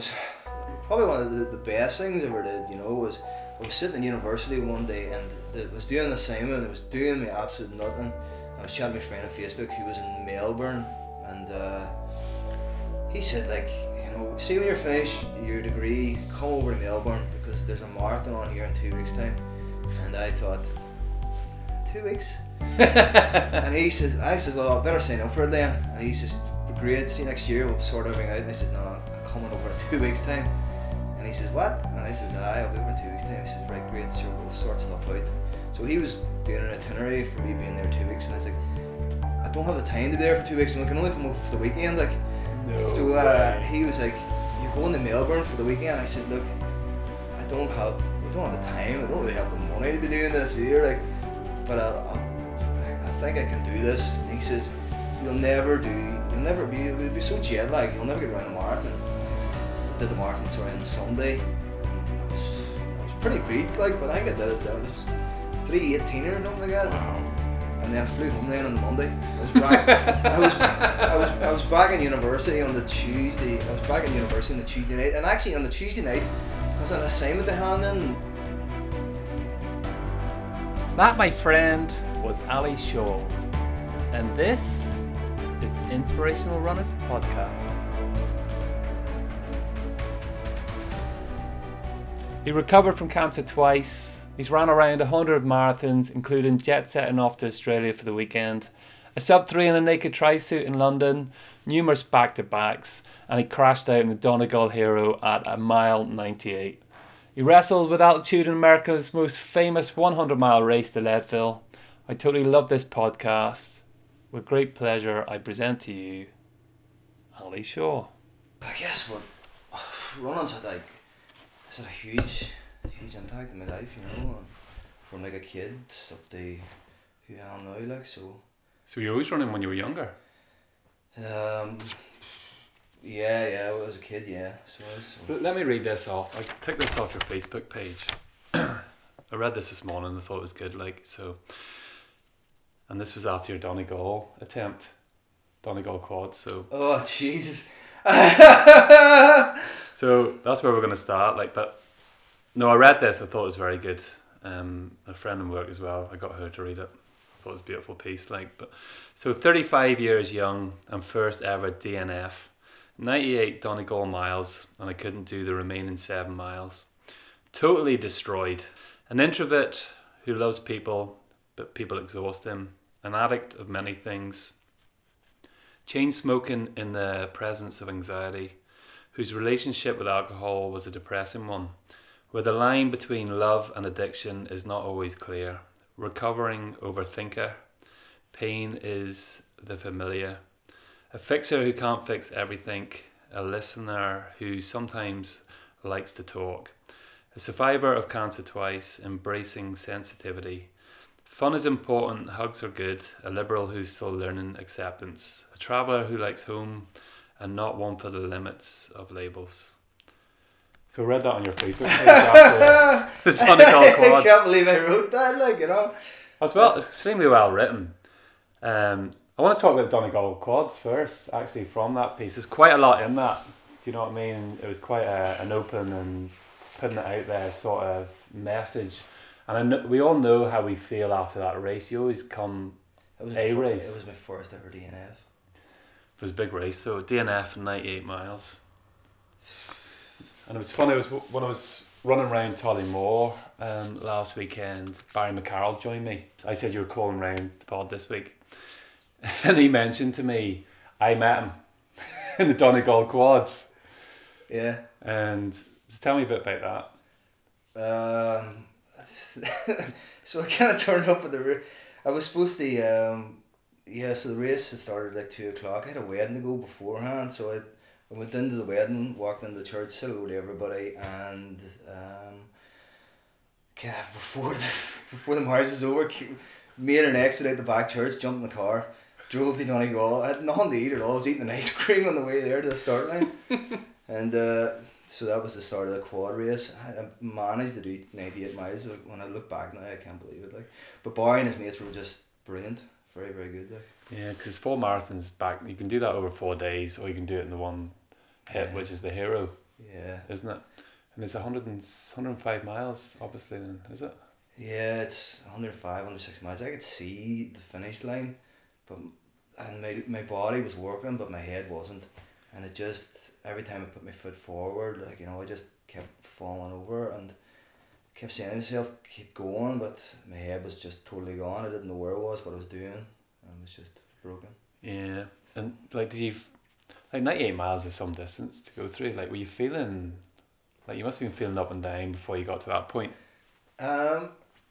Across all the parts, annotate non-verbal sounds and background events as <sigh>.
was probably one of the, the best things I ever did. You know, was I was sitting in university one day and it was doing an assignment. It was doing me absolute nothing. I was chatting to my friend on Facebook who was in Melbourne, and uh, he said like, you know, see when you're finished your degree, come over to Melbourne because there's a marathon on here in two weeks' time. And I thought, two weeks. <laughs> and he says, I said, well, I better sign up for it then. And he says, great, see you next year, we'll sort everything out. And I said, no, I'm coming over two weeks' time. And he says, what? And I says, aye, I'll be over in two weeks' time. He says, right, great, sure, we'll sort stuff out. So he was doing an itinerary for me being there two weeks, and I was like, I don't have the time to be there for two weeks, and I can only come over for the weekend. Like, No so uh, he was like, "You're going to Melbourne for the weekend?" I said, "Look, I don't have, I don't have the time. I don't really have the money to be doing this either. Like, but I, I, I think I can do this." And he says, "You'll never do. You'll never be. You'll be so jet lagged. You'll never get around a marathon." I did the marathon sorry on Sunday, and I was, I was pretty beat. Like, but I think I did it. I was three eighteen or something like that Wow. and then I flew home then on the Monday. I was back. I was I was I was back in university on the Tuesday. I was back in university on the Tuesday night, and actually on the Tuesday night, I was an assignment to hand in. That, my friend, was Ali Shaw. And this is the Inspirational Runners Podcast. He recovered from cancer twice. He's ran around 100 marathons, including jet setting off to Australia for the weekend, a sub 3 in a naked tri suit in London, numerous back to backs, and he crashed out in the Donegal Hero at a mile 98. He wrestled with altitude in America's most famous 100 mile race to Leadville. I totally love this podcast. With great pleasure, I present to you Ali Shaw. I guess what running's had like it's had a huge huge impact in my life, you know, from like a kid up to who I am now, like so. So you were always running when you were younger? Um, yeah, yeah, well, as a kid, yeah. So, so. Let me read this off. I took this off your Facebook page. <clears throat> I read this this morning. I thought it was good. Like so, and this was after your Donegal attempt, Donegal quad. So, Oh Jesus! <laughs> so that's where we're gonna start. Like, but no, I read this. I thought it was very good. Um, a friend in work as well. I got her to read it. I thought it was a beautiful piece. Like, but so thirty five years young and first ever DNF. 98 Donegal miles, and I couldn't do the remaining seven miles. Totally destroyed. An introvert who loves people, but people exhaust him. An addict of many things. Chain smoking in the presence of anxiety, whose relationship with alcohol was a depressing one, where the line between love and addiction is not always clear. Recovering overthinker. Pain is the familiar a fixer who can't fix everything, a listener who sometimes likes to talk, a survivor of cancer twice, embracing sensitivity. Fun is important, hugs are good, a liberal who's still learning acceptance, a traveller who likes home and not one for the limits of labels. So I read that on your Facebook page <laughs> after <laughs> the Donegal <laughs> I can't believe I wrote that. Like you know. As well, it's extremely well written. Um, I want to talk about Donegal quads first, actually, from that piece. There's quite a lot in that. Do you know what I mean? It was quite a, an open and putting it out there sort of message. And I know, we all know how we feel after that race. You always come. It was, A my race. It was my first ever DNF. It was a big race though. DNF and 98 miles. And it was funny. It was when I was running around Tollymore um, last weekend. Barry McCarroll joined me. I said you were calling around the pod this week, <laughs> and he mentioned to me I met him <laughs> in the Donegal quads. Yeah. And just tell me a bit about that. Um, <laughs> so I kind of turned up at the. I was supposed to. Um, yeah, so the race had started like two o'clock. I had a wedding to go beforehand, so I, I went into the wedding, walked into the church, said hello to everybody, and um, kind of <laughs> before the before the marriage was over, made an exit out the back church, jumped in the car, drove to Donegal. I had nothing to eat at all. I was eating an <laughs> ice cream on the way there to the start line, <laughs> and. Uh, so that was the start of the quad race. I managed to do 98 miles. but When I look back now, I can't believe it. Like, but Barry and his mates were just brilliant, very very good. Like, Yeah, because four marathons back. You can do that over four days, or you can do it in the one hit, Yeah. which is the hero. Yeah. isn't it? And it's 100 and, 105 miles, obviously. Then is it? Yeah, it's 105, 106 miles. I could see the finish line, but and my my body was working, but my head wasn't, and it just every time I put my foot forward, like you know, I just kept falling over and kept saying to myself, keep going, but my head was just totally gone. I didn't know where I was, what I was doing, and it was just broken. Yeah. And like, did you like 98 miles is some distance to go through? Like, were you feeling like you must have been feeling up and down before you got to that point? Um,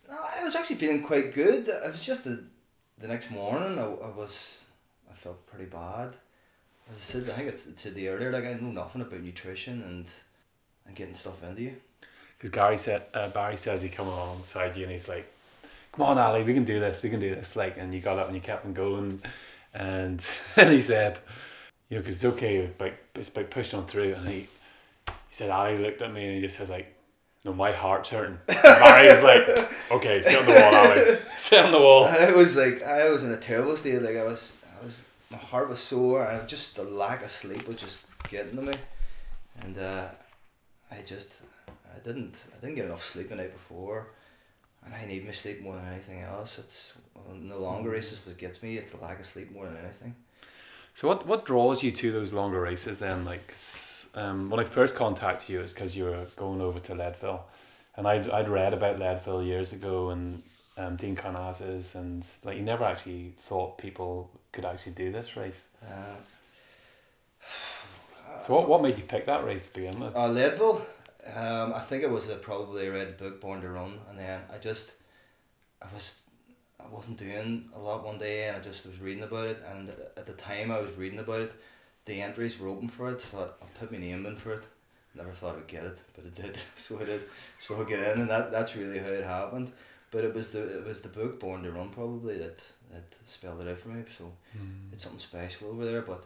no, I was actually feeling quite good. It was just the, the next morning. I, I was, I felt pretty bad. As I said, I think it's, it's said the earlier. Like I know nothing about nutrition and, and getting stuff into you. Because Gary said, uh, Barry says he come alongside you and he's like, "Come on, Ali, we can do this. We can do this." Like, and you got up and you kept on going, and <laughs> then he said, "You know, because it's okay, like it's about pushing on through." And he, he said, Ali looked at me and he just said, like, "No, my heart's hurting." And Barry was like, "Okay, sit on the wall, Ali. <laughs> Sit on the wall." I was like, I was in a terrible state. Like I was, I was, my heart was sore, and just the lack of sleep was just getting to me, and uh, I just, I didn't, I didn't get enough sleep the night before, and I need my sleep more than anything else. It's in the longer races what gets me. It's the lack of sleep more than anything. So what what draws you to those longer races then? Like, um, when I first contacted you, it's because you were going over to Leadville, and I'd I'd read about Leadville years ago and um, Dean Karnazes, and like you never actually thought people could actually do this race. Uh, <sighs> So what what made you pick that race to begin with? Uh, Leadville, um, I think it was uh, probably I read the book Born to Run, and then I just, I was, I wasn't doing a lot one day, and I just was reading about it, and at the time I was reading about it, the entries were open for it. Thought I'll put my name in for it. Never thought I'd get it, but it did. <laughs> So I did. So I get in, and that that's really how it happened. But it was the it was the book Born to Run probably that that spelled it out for me. So it's something special over there. But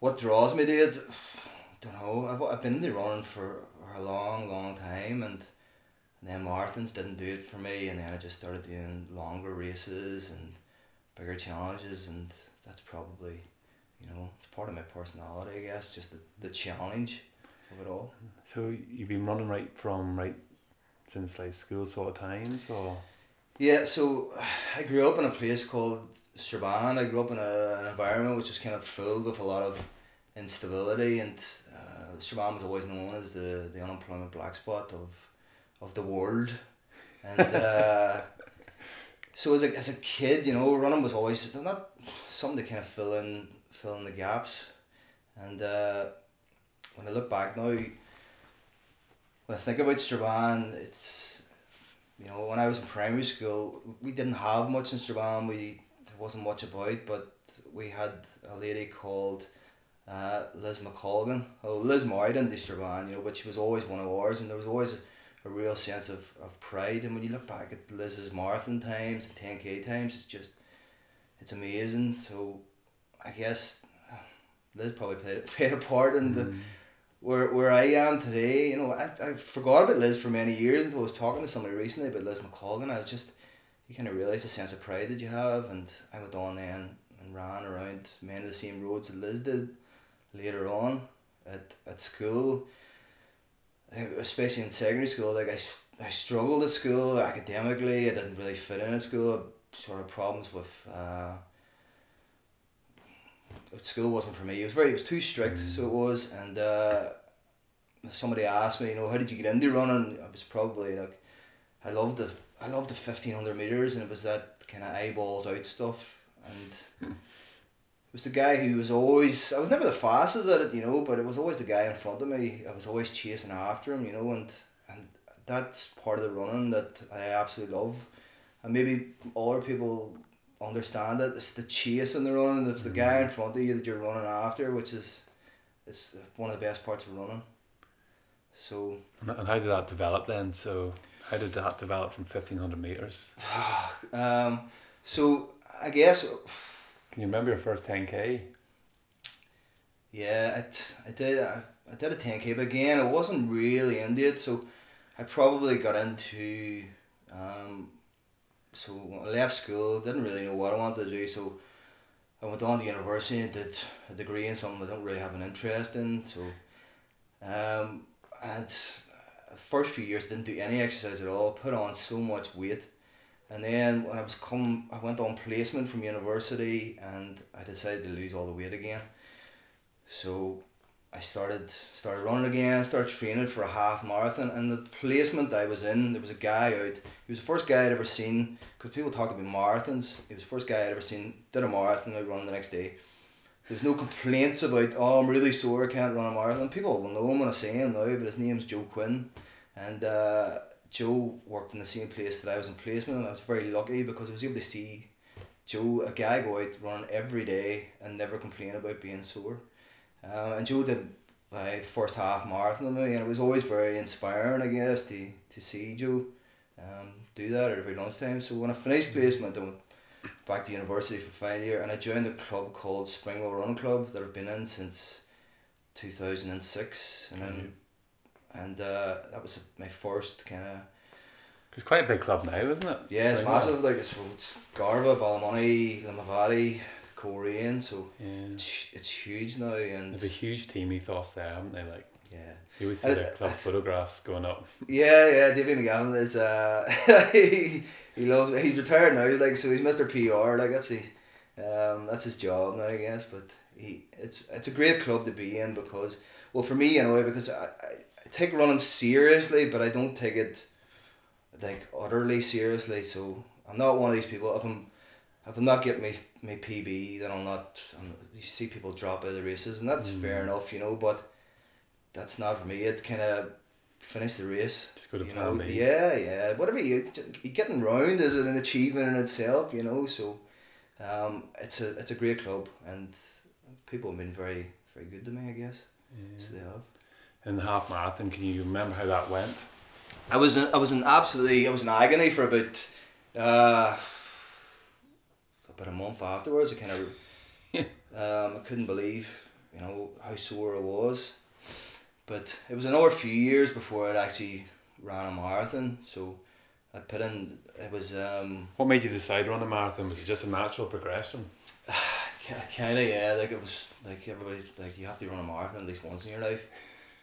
what draws me to it, <sighs> don't know. I've, I've been into running for, for a long, long time, and, and then marathons didn't do it for me, and then I just started doing longer races and bigger challenges, and that's probably, you know, it's part of my personality, I guess, just the, the challenge of it all. So you've been running right from right since like school sort of times, or Yeah, so I grew up in a place called Strabane. I grew up in a, an environment which was kind of filled with a lot of instability, and Strabane was always known as the, the unemployment black spot of of the world. And uh, <laughs> so as a, as a kid, you know, running was always not something to kind of fill in fill in the gaps. And uh, when I look back now, when I think about Strabane, it's you know, when I was in primary school, we didn't have much in Strabane. We there wasn't much about, but we had a lady called uh, Liz McColgan. Oh, Liz married into Strabane, you know, but she was always one of ours, and there was always a, a real sense of, of pride. And when you look back at Liz's marathon times and ten k times, it's just it's amazing. So I guess <sighs> Liz probably played played a <laughs> part in the where where I am today, you know, I, I forgot about Liz for many years until I was talking to somebody recently about Liz McColgan. I was just, you kind of realise the sense of pride that you have, and I went on then and ran around many of the same roads that Liz did later on at, at school, especially in secondary school. Like I, I struggled at school academically, I didn't really fit in at school, sort of problems with. Uh, school wasn't for me. It was very, it was too strict, so it was. And uh, somebody asked me, you know, how did you get into running? I was probably like, I loved the, I loved the fifteen hundred meters, and it was that kind of eyeballs out stuff. And it was the guy who was always, I was never the fastest at it, you know, but it was always the guy in front of me. I was always chasing after him, you know, and and that's part of the running that I absolutely love. And maybe other people understand it. It's the chase in the running. It's the guy in front of you that you're running after, which is it's one of the best parts of running. So and how did that develop then? So how did that develop from fifteen hundred meters? <sighs> um, so I guess Can you remember your first ten k? yeah, it, I did I, I did a ten k, but again I wasn't really into it. So I probably got into um, so I left school, didn't really know what I wanted to do. So I went on to university and did a degree in something I don't really have an interest in. So Um, and uh, first few years didn't do any exercise at all. Put on so much weight, and then when I was come, I went on placement from university, and I decided to lose all the weight again. So I started started running again, started training for a half marathon, and the placement I was in, there was a guy out. He was the first guy I'd ever seen because people talk about marathons. He was the first guy I'd ever seen did a marathon. I'd run the next day. There's no complaints about oh I'm really sore, I can't run a marathon. People will know him when I say him now, but his name's Joe Quinn, and uh, Joe worked in the same place that I was in placement, and I was very lucky because I was able to see Joe, a guy, go out run every day and never complain about being sore. Um, and Joe did my first half marathon with me, and it was always very inspiring, I guess, to, to see Joe um, do that at every lunchtime. So when I finished placement, I went back to university for final year, and I joined a club called Springwell Run Club that I've been in since two thousand and six, and then, and uh, that was my first kind of It's quite a big club now, isn't it? yeah, it's Springwell. massive. Like it's, it's Garvagh, Ballymoney, Limavady, Coleraine, so Yeah. it's, it's huge now, and There's a huge team ethos there, haven't they? Like yeah. you always see And their club photographs going up. Yeah, yeah, Davy McGavin is uh <laughs> he, he loves he's retired now, like so he's Mr. PR, like that's he um that's his job now I guess, but he it's it's a great club to be in because well for me anyway, because I, I, I take running seriously but I don't take it like utterly seriously, so I'm not one of these people if I'm if I'm not getting my, my PB then I'll not I'm, you see people drop out of the races and that's fair Mm. enough, you know, but that's not for me. It's kind of finish the race. Just go to You know, B. yeah, yeah. Whatever you, you getting round is an achievement in itself, you know. So, um, it's a it's a great club, and people have been very very good to me, I guess. So they have. In the half marathon, can you remember how that went? I was in, I was in absolutely I was in agony for about uh, about a month afterwards. I kind of <laughs> um, I couldn't believe you know how sore I was, but it was another few years before I'd actually ran a marathon. So I put in it was um, What made you decide to run a marathon? Was it just a natural progression? <sighs> kind of yeah like it was like everybody's like you have to run a marathon at least once in your life.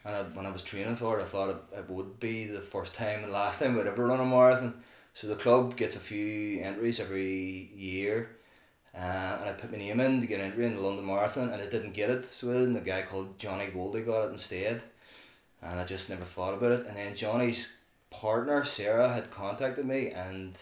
And I, when I was training for it, I thought it, it would be the first time and last time I'd ever run a marathon. So the club gets a few entries every year, uh, and I put my name in to get an entry in the London Marathon, and I didn't get it. So then the guy called Johnny Goldie got it instead, and I just never thought about it. And then Johnny's partner Sarah had contacted me, and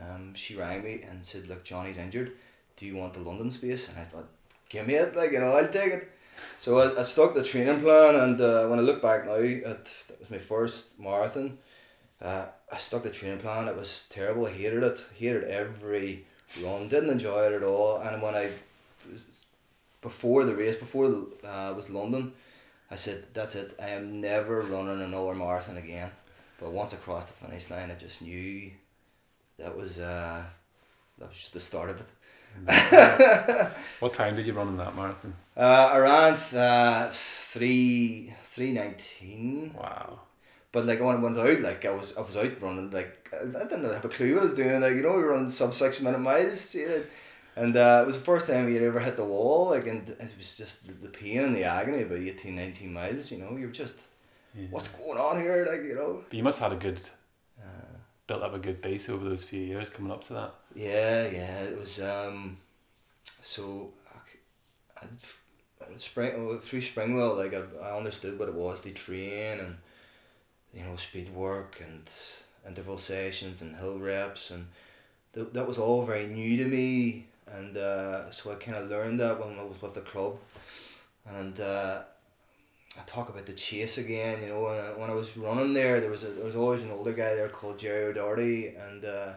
um, she rang me and said, "Look, Johnny's injured. Do you want the London space?" And I thought, "Give me it, like you know, I'll take it." So I, I stuck the training plan, and uh, when I look back now, it that was my first marathon. Uh, I stuck the training plan. It was terrible. I hated it. Hated every run. Didn't enjoy it at all. And when I before the race, before uh, was London, I said that's it. I am never running another marathon again. But once I crossed the finish line, I just knew that was uh, that was just the start of it. <laughs> What time did you run in that marathon? Uh, around uh, three three nineteen. Wow. But like when I went out, like I was I was out running, like I didn't have a clue what I was doing. Like you know, we were running sub six minute miles, you know, and uh, it was the first time you'd ever hit the wall. Like and it was just the, the pain and the agony about 18, 19 miles. You know, you're just Yeah. what's going on here? Like you know. But you must have had a good, Uh, built up a good base over those few years coming up to that. Yeah, yeah, it was um, so I, I spring through Springwell, like I, I understood what it was to train and you know speed work and interval sessions and hill reps and th- that was all very new to me. And uh, so I kind of learned that when I was with the club. And uh, I talk about the chase again you know when I, when I was running there there was a, there was always an older guy there called Jerry O'Doherty and uh,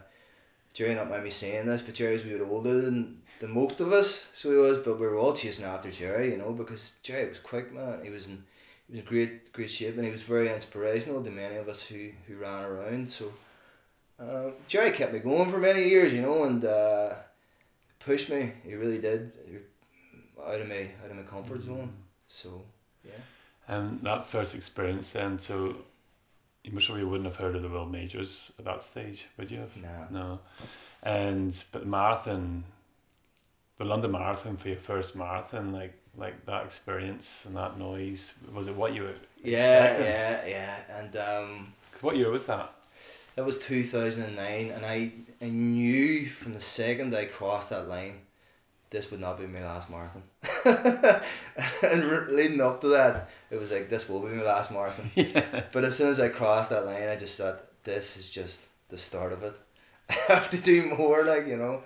Jerry not mind me saying this, but Jerry's a bit older than, than most of us, so he was. But we were all chasing after Jerry, you know, because Jerry was quick, man. He was in, he was in great great shape, and he was very inspirational to many of us who, who ran around. So, uh, Jerry kept me going for many years, you know, and uh, pushed me. He really did. He- Out of my out of my comfort zone. So, yeah. And that first experience then, so you must sure you wouldn't have heard of the world majors at that stage, would you have? Nah. No. And but marathon the London Marathon for your first marathon, like like that experience and that noise? Was it what you were? Yeah, expecting? yeah, yeah. And um, What year was that? that was two thousand and nine, and I I knew from the second I crossed that line, this would not be my last marathon. <laughs> and leading up to that, it was like this will be my last marathon. <laughs> yeah. But as soon as I crossed that line, I just thought this is just the start of it. <laughs> I have to do more, like you know.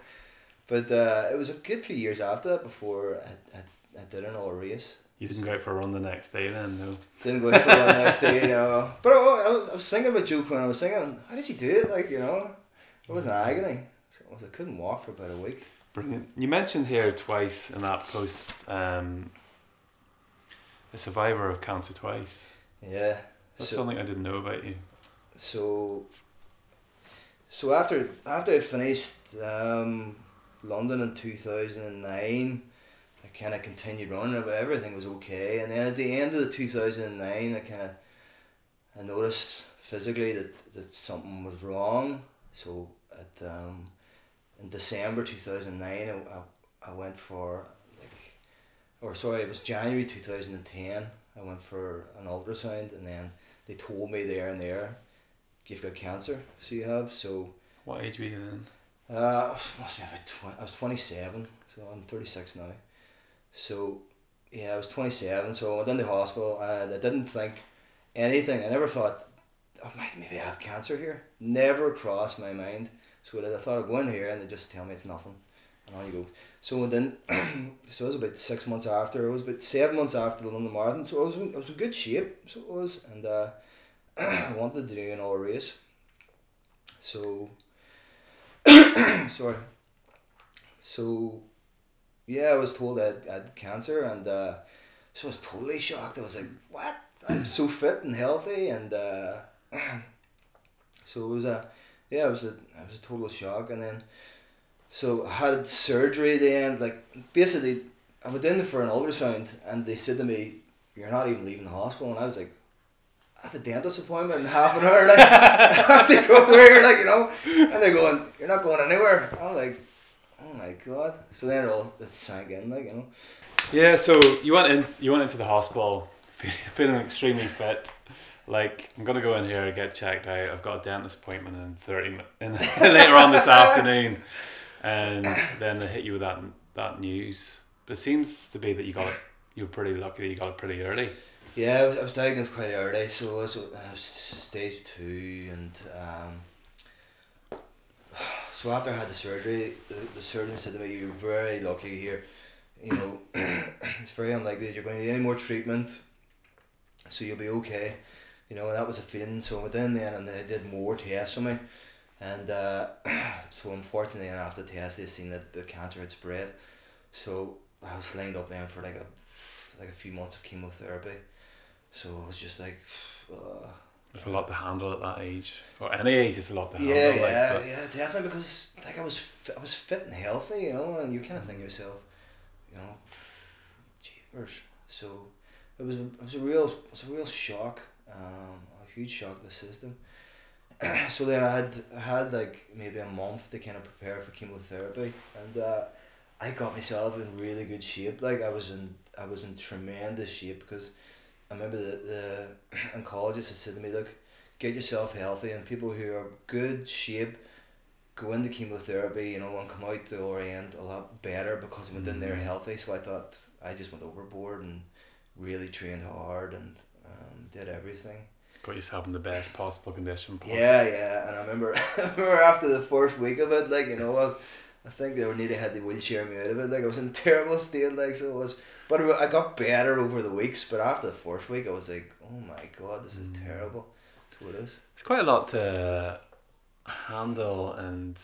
But uh, it was a good few years after that before I, I, I did another race. You didn't go out for a run the next day then, no. Didn't go out for one next day, <laughs> you know. But I, I was I was thinking about Joe Quinn. I was thinking, how does he do it? Like you know, it was an agony. I couldn't walk for about a week. Brilliant. You mentioned here twice in that post um, a survivor of cancer twice. Yeah. That's So something I didn't know about you. so. So after after I finished um, London in two thousand and nine, I kind of continued running, but everything was okay. And then at the end of the two thousand and nine, I kind of I noticed physically that, that something was wrong. So at um, in December two thousand nine, I, I, I went for or sorry, it was January two thousand and ten. I went for an ultrasound, and then they told me there and there, you've got cancer. So you have so. What age were you then? Uh, must be about twenty. I was twenty seven, so I'm thirty six now. So, yeah, I was twenty seven. So I went into the hospital, and I didn't think anything. I never thought, oh, might maybe I have cancer here. Never crossed my mind. So I thought I'd go in here, and they just tell me it's nothing, and on you go. So then, <clears throat> so it was about six months after. It was about seven months after the London Marathon. So I was in, I was in good shape. So it was, and uh, <clears throat> I wanted to do an all race. So <coughs> sorry. So, yeah, I was told I had, I had cancer, and uh, so I was totally shocked. I was like, "What? I'm so fit and healthy," and uh, <clears throat> so it was a, yeah, it was a, it was a total shock. And then, so I had surgery. Then, like, basically, I went in for an ultrasound, and they said to me, "You're not even leaving the hospital," and I was like. I have a dentist appointment in half an hour. Like, <laughs> I have to go where, like, you know. And they're going, you're not going anywhere. I'm like, oh my god. So then it all it sank in, like, you know. Yeah, so you went in. You went into the hospital, <laughs> feeling extremely fit. Like I'm gonna go in here and get checked out. I've got a dentist appointment in thirty in <laughs> later on this afternoon, and <coughs> then they hit you with that that news. But it seems to be that you got it. You were pretty lucky that you got it pretty early. Yeah, I was, I was diagnosed quite early, so I was, I was stage two, and um, <sighs> so after I had the surgery, the, the surgeon said to me, "You're very lucky here. You know, <coughs> it's very unlikely that you're going to need any more treatment, so you'll be okay." You know, and that was a feeling. So in then, and they did more tests on me, and uh, <clears throat> so unfortunately, after the test, they seen that the cancer had spread. So I was lined up then for like a like a few months of chemotherapy. So it was just like, uh, It's a lot to handle at that age, or any age. It's a lot to handle. yeah, like, yeah, yeah, definitely because like I was fi- I was fit and healthy, you know, and you kind of think to yourself, you know, jeepers. So it was it was a real it was a real shock, um, a huge shock to the system. <clears throat> so then I had I had like maybe a month to kind of prepare for chemotherapy, and uh, I got myself in really good shape. Like I was in I was in tremendous shape because I remember the the <clears throat> oncologist had said to me, look, get yourself healthy, and people who are good shape go into chemotherapy, you know, and come out the other end a lot better because they went in there Mm. healthy. So I thought I just went overboard and really trained hard and um, did everything. Got yourself in the best possible condition. Possible. Yeah, yeah, and I remember, <laughs> I remember after the first week of it, like you know, I, I think they were nearly had the wheelchair me out of it. Like I was in <laughs> terrible state, like so it was. But I got better over the weeks. But after the first week, I was like, oh my god, this is Mm. terrible. So it is. It's quite a lot to handle, and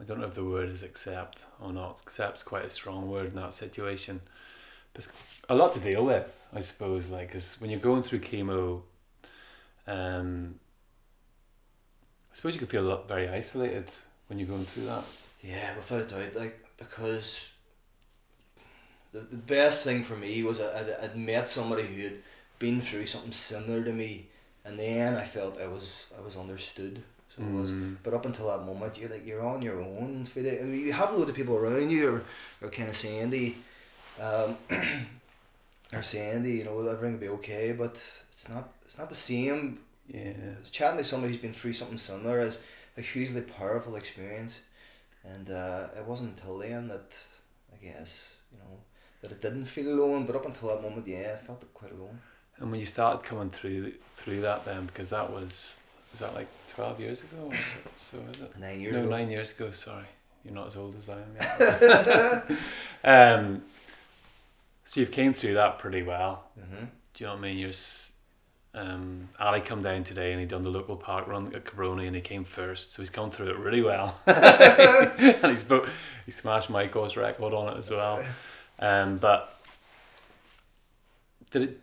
I don't know if the word is accept or not. Accept's quite a strong word in that situation. But it's a lot to deal with, I suppose. Like, cause when you're going through chemo, um, I suppose you could feel a lot, very isolated when you're going through that. Yeah, without a doubt, like because the, the best thing for me was I, I'd, I'd met somebody who had been through something similar to me, and then I felt I was I was understood. So it was. Mm. But up until that moment, you're like you're on your own. For the, I mean, you have loads of people around you, or, or kind of saying you, um, <clears throat> saying you, you know everything will be okay, but it's not. It's not the same. Yeah. It's chatting to somebody who's been through something similar is a hugely powerful experience, and uh, it wasn't until then that I guess you know that it didn't feel alone. But up until that moment, yeah, I felt quite alone. And when you started coming through through that, then because that was is that like twelve years ago? Or so, so is it? Nine years no, ago. nine years ago. Sorry, you're not as old as I am yet. <laughs> <laughs> um, so you've came through that pretty well. hmm Do you know what I mean? You're. Um, Ali come down today and he done the local park run at Cabroni and he came first, so he's gone through it really well. <laughs> and he's he smashed Michael's record on it as well. Um, but did it?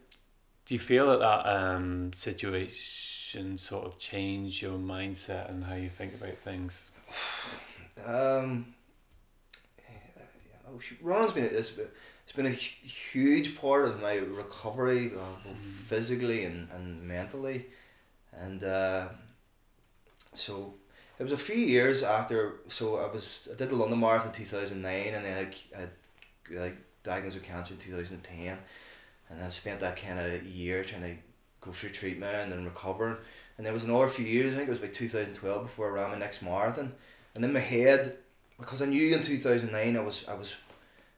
Do you feel that that um, situation sort of changed your mindset and how you think about things? <sighs> Um, running's been it's been, it's been a huge part of my recovery, uh, physically and, and mentally, and uh, so it was a few years after. So I was I did the London Marathon in two thousand nine, and then I I, I diagnosed with cancer in two thousand ten, and I spent that kind of year trying to go through treatment and then recovering. And there was another few years, I think it was about 2012 before I ran my next marathon. And in my head, because I knew in 2009 I was I was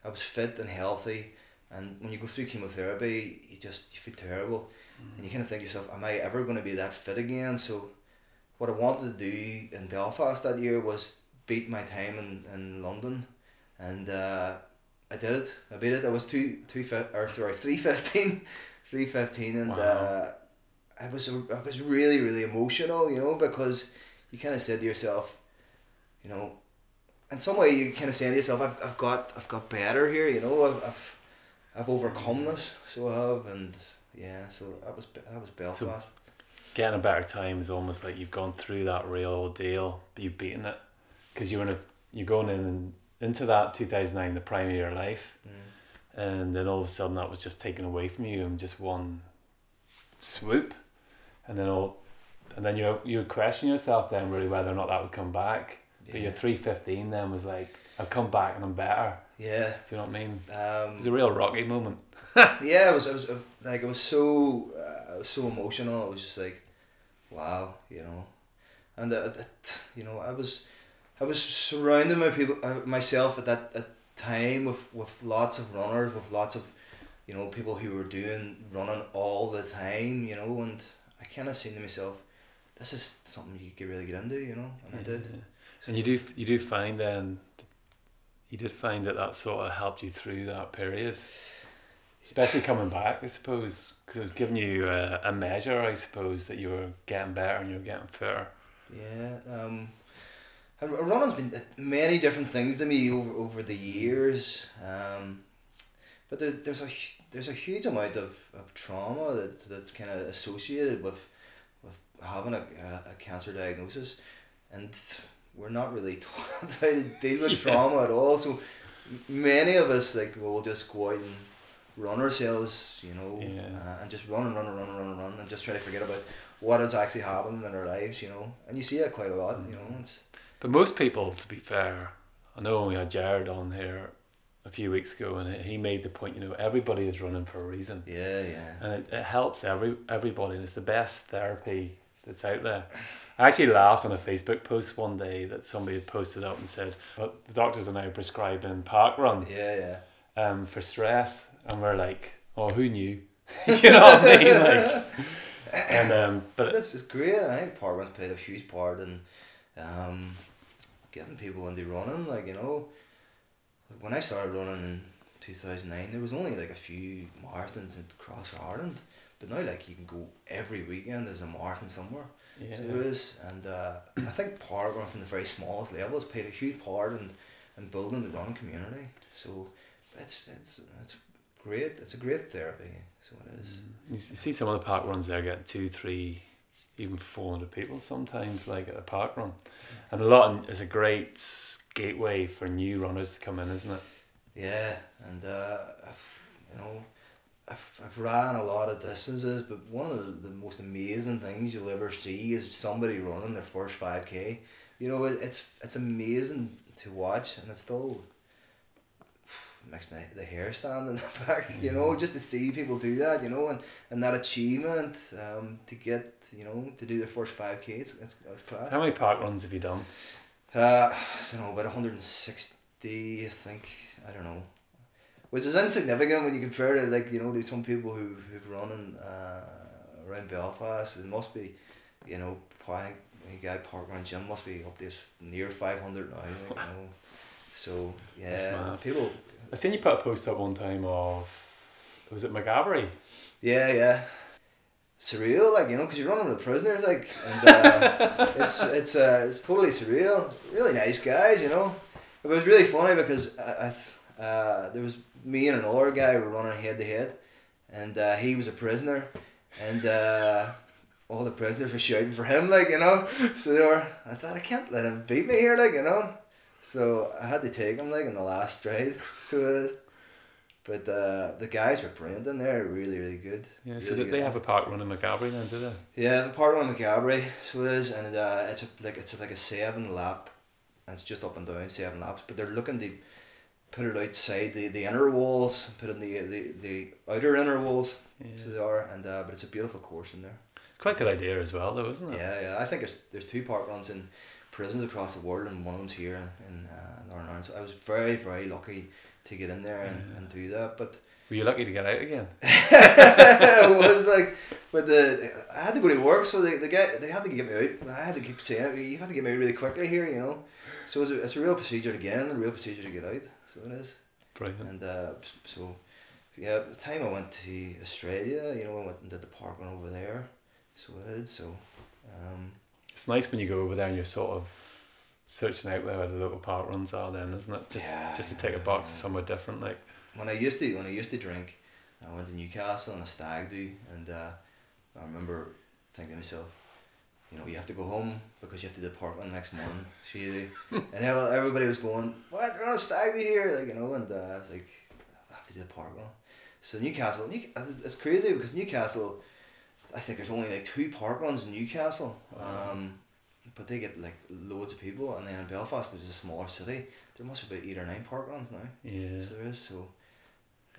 I was fit and healthy and when you go through chemotherapy you just you feel terrible. And you kind of think to yourself am I ever going to be that fit again? So what I wanted to do in Belfast that year was beat my time in, in London and uh, I did it. I beat it. I was two two fi- or sorry three fifteen <laughs> three fifteen and Wow. uh, I was I was really really emotional you know because you kind of said to yourself you know, in some way you kind of saying to yourself, I've, I've got I've got better here, you know, I've I've, I've overcome this, so I have, and yeah, so that was that was Belfast. Getting a better time is almost like you've gone through that real ordeal, but you've beaten it because you're in a you're going in into that two thousand nine, the prime of your life, Mm. and then all of a sudden that was just taken away from you in just one swoop, and then all, and then you you question yourself then really whether or not that would come back. But your three fifteen then was like I've come back and I'm better. yeah, Do you know what I mean? It was a um, real rocky moment. <laughs> yeah, it was it was uh, like it was so uh, it was so emotional. It was just like, wow, you know, and uh, it, you know I was I was surrounded my people uh, myself at that at time with with lots of runners with lots of you know people who were doing running all the time you know and I kind of seen to myself this is something you could really get into you know and I did Yeah. And you do you do find then you did find that that sort of helped you through that period, especially coming back, I suppose, because it was giving you a, a measure, I suppose, that you were getting better and you were getting fitter. Yeah, Um, running's been uh, many different things to me over over the years. Um, but there, there's a there's a huge amount of, of trauma that that's kind of associated with with having a, a, cancer diagnosis, and we're not really <laughs> taught how to deal with Yeah. trauma at all. So many of us like will just go out and run ourselves, you know, Yeah. uh, and just run and run and run and run and run and just try to forget about what has actually happened in our lives, you know. And you see it quite a lot, you know. It's But most people, to be fair, I know we had Jared on here a few weeks ago, and he made the point, you know, everybody is running for a reason. yeah, yeah. and it, it helps every everybody and it's the best therapy that's out there I actually laughed on a Facebook post one day that somebody had posted up and said but the doctors are now prescribing park run Yeah, yeah. um, for stress and we're like oh who knew <laughs> you know what I mean like and um, But this is great. I think Parkrun's played a huge part in um, getting people into running. Like, you know, when I started running in 2009, there was only like a few marathons across Ireland. But now, like, you can go every weekend, there's a marathon somewhere. Yeah So there is. And uh, I think Parkrun from the very smallest level has played a huge part in, in building the running community. So it's, it's, it's great. It's a great therapy. So it is. you you see some of the park runs there getting two three even 400 people sometimes like at a park run and a lot is a great gateway for new runners to come in isn't it Yeah, and uh, you know, I've, I've ran a lot of distances, but one of the, the most amazing things you'll ever see is somebody running their first 5k. You know, it, it's it's amazing to watch, and it's still makes my the hair stand in the <laughs> back. You know, just to see people do that. You know, and, and that achievement um, to get you know to do their first five k. It's, it's, it's class. How many park runs have you done? Uh, I don't know about one hundred and sixty. I think I don't know. Which is insignificant when you compare to like you know to some people who who've run in, uh, around Belfast. It must be, you know, probably a guy park run gym must be up this near five hundred now. You know. <laughs> So yeah, people. I seen you put a post up one time of was it Maghaberry? Yeah, yeah. Surreal, like you know, because you're running with the prisoners, like, and uh, <laughs> it's it's uh, it's totally surreal. Really nice guys, you know. It was really funny because I, I th- uh, there was me and another guy were running head to head, and uh, he was a prisoner, and uh, all the prisoners were shouting for him, like you know. So they were. I thought I can't let him beat me here, like you know. So I had to take him like in the last stride. So, uh, but uh, the guys were brilliant in there, really really good. Yeah, so Really did good. they have a park run in Maghaberry now, do they? Yeah, the part on Maghaberry, so it is, and uh, it's a, like it's like a seven lap, and it's just up and down seven laps. But they're looking to put it outside the, the inner walls, put in the the, the outer inner walls. Yeah. So they are, and uh, but it's a beautiful course in there. Quite a good idea as well, though, isn't it? Yeah, yeah. I think there's there's two park runs in prisons across the world, and one of them's here in, in uh, Northern Ireland. So I was very very lucky to get in there and, Yeah. and do that, but. Were you lucky to get out again? <laughs> it was like, but the I had to go to work, so the, the guy they had to get me out. I had to keep saying. You have to get me out really quickly here, you know. So it's a, it's a real procedure again, a real procedure to get out. So it is, Brilliant. and uh, so yeah. The time I went to Australia, you know, I went and did the park one over there. So it is. So um, It's nice when you go over there and you're sort of searching out where the local park runs are then, isn't it? Just Yeah, just to take a box to somewhere different, like when I used to when I used to drink, I went to Newcastle on a stag do, and uh, I remember thinking to myself, you know, you have to go home because you have to depart on the next morning. <laughs> She, and how everybody was going, what? They're on a stag do here, like you know, and uh, I was like, I have to do the park run. So Newcastle, New, it's crazy because Newcastle, I think there's only like two park runs in Newcastle. Um, but they get like loads of people, and then in Belfast, which is a smaller city, there must be about eight or nine park runs now. yeah. So there is so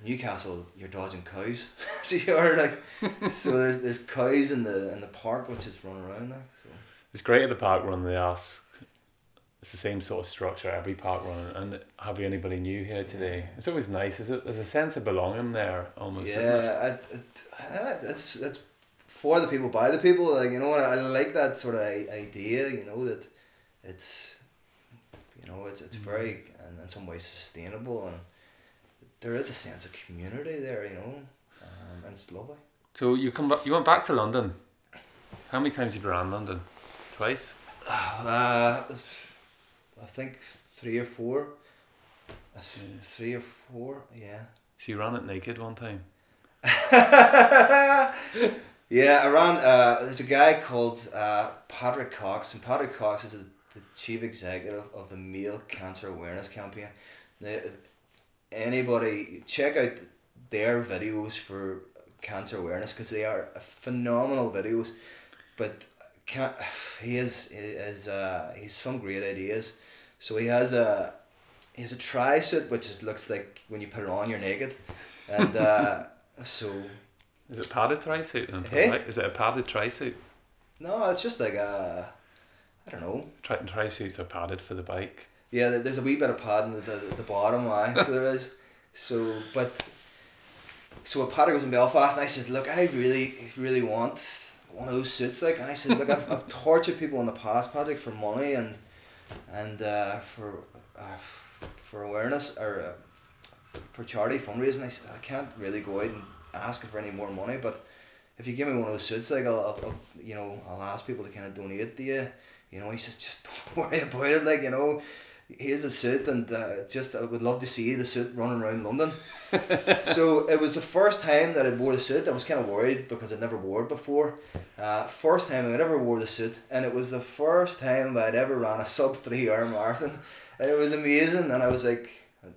Newcastle, you're dodging cows. <laughs> so you're like, so there's there's cows in the in the park which is running around there. so. It's great at the park run. They ask. It's the same sort of structure every park run. And have you anybody new here today? It's always nice. There's a, there's a sense of belonging there almost. Yeah, I, it, I, it's it's for the people by the people. Like you know, and I, I like that sort of idea. You know that it's you know it's it's mm. very and in some ways sustainable and there is a sense of community there. You know, um, and it's lovely. So you come back. You went back to London. How many times have you ran London? Twice. Uh, I think three or four. Yeah. Three or four, yeah. So you ran it naked one time. <laughs> yeah, I ran. Uh, there's a guy called uh, Patrick Cox, and Patrick Cox is the, the chief executive of the Male Cancer Awareness Campaign. The, anybody check out their videos for cancer awareness because they are phenomenal videos. But can he is he is uh, he's some great ideas. So he has a he has a tri suit which is looks like when you put it on you're naked, and uh, <laughs> so Is it padded tri suit? then? Hey? Right? Is it a padded tri suit? no, it's just like a I don't know. Tri tri suits are padded for the bike. Yeah, there's a wee bit of padding at the, the, bottom, aye. So there is. So, but, so when Paddy was in Belfast, and I said, look, I really, really want one of those suits, like, and I said, look, I've, I've tortured people in the past, Patrick, for money and, and uh, for, uh, for awareness or uh, for charity fundraising. I said, I can't really go out and ask for any more money, but if you give me one of those suits, like, I'll, I'll, I'll you know, I'll ask people to kind of donate to you. You know, he says, just <laughs> don't worry about it, like, you know, here's a suit and uh, just I would love to see the suit running around London. <laughs> so it was the first time that I wore the suit. I was kind of worried because I'd never wore it before. Uh, first time I'd ever wore the suit, and it was the first time I'd ever ran a sub three hour marathon, and it was amazing. And I was like,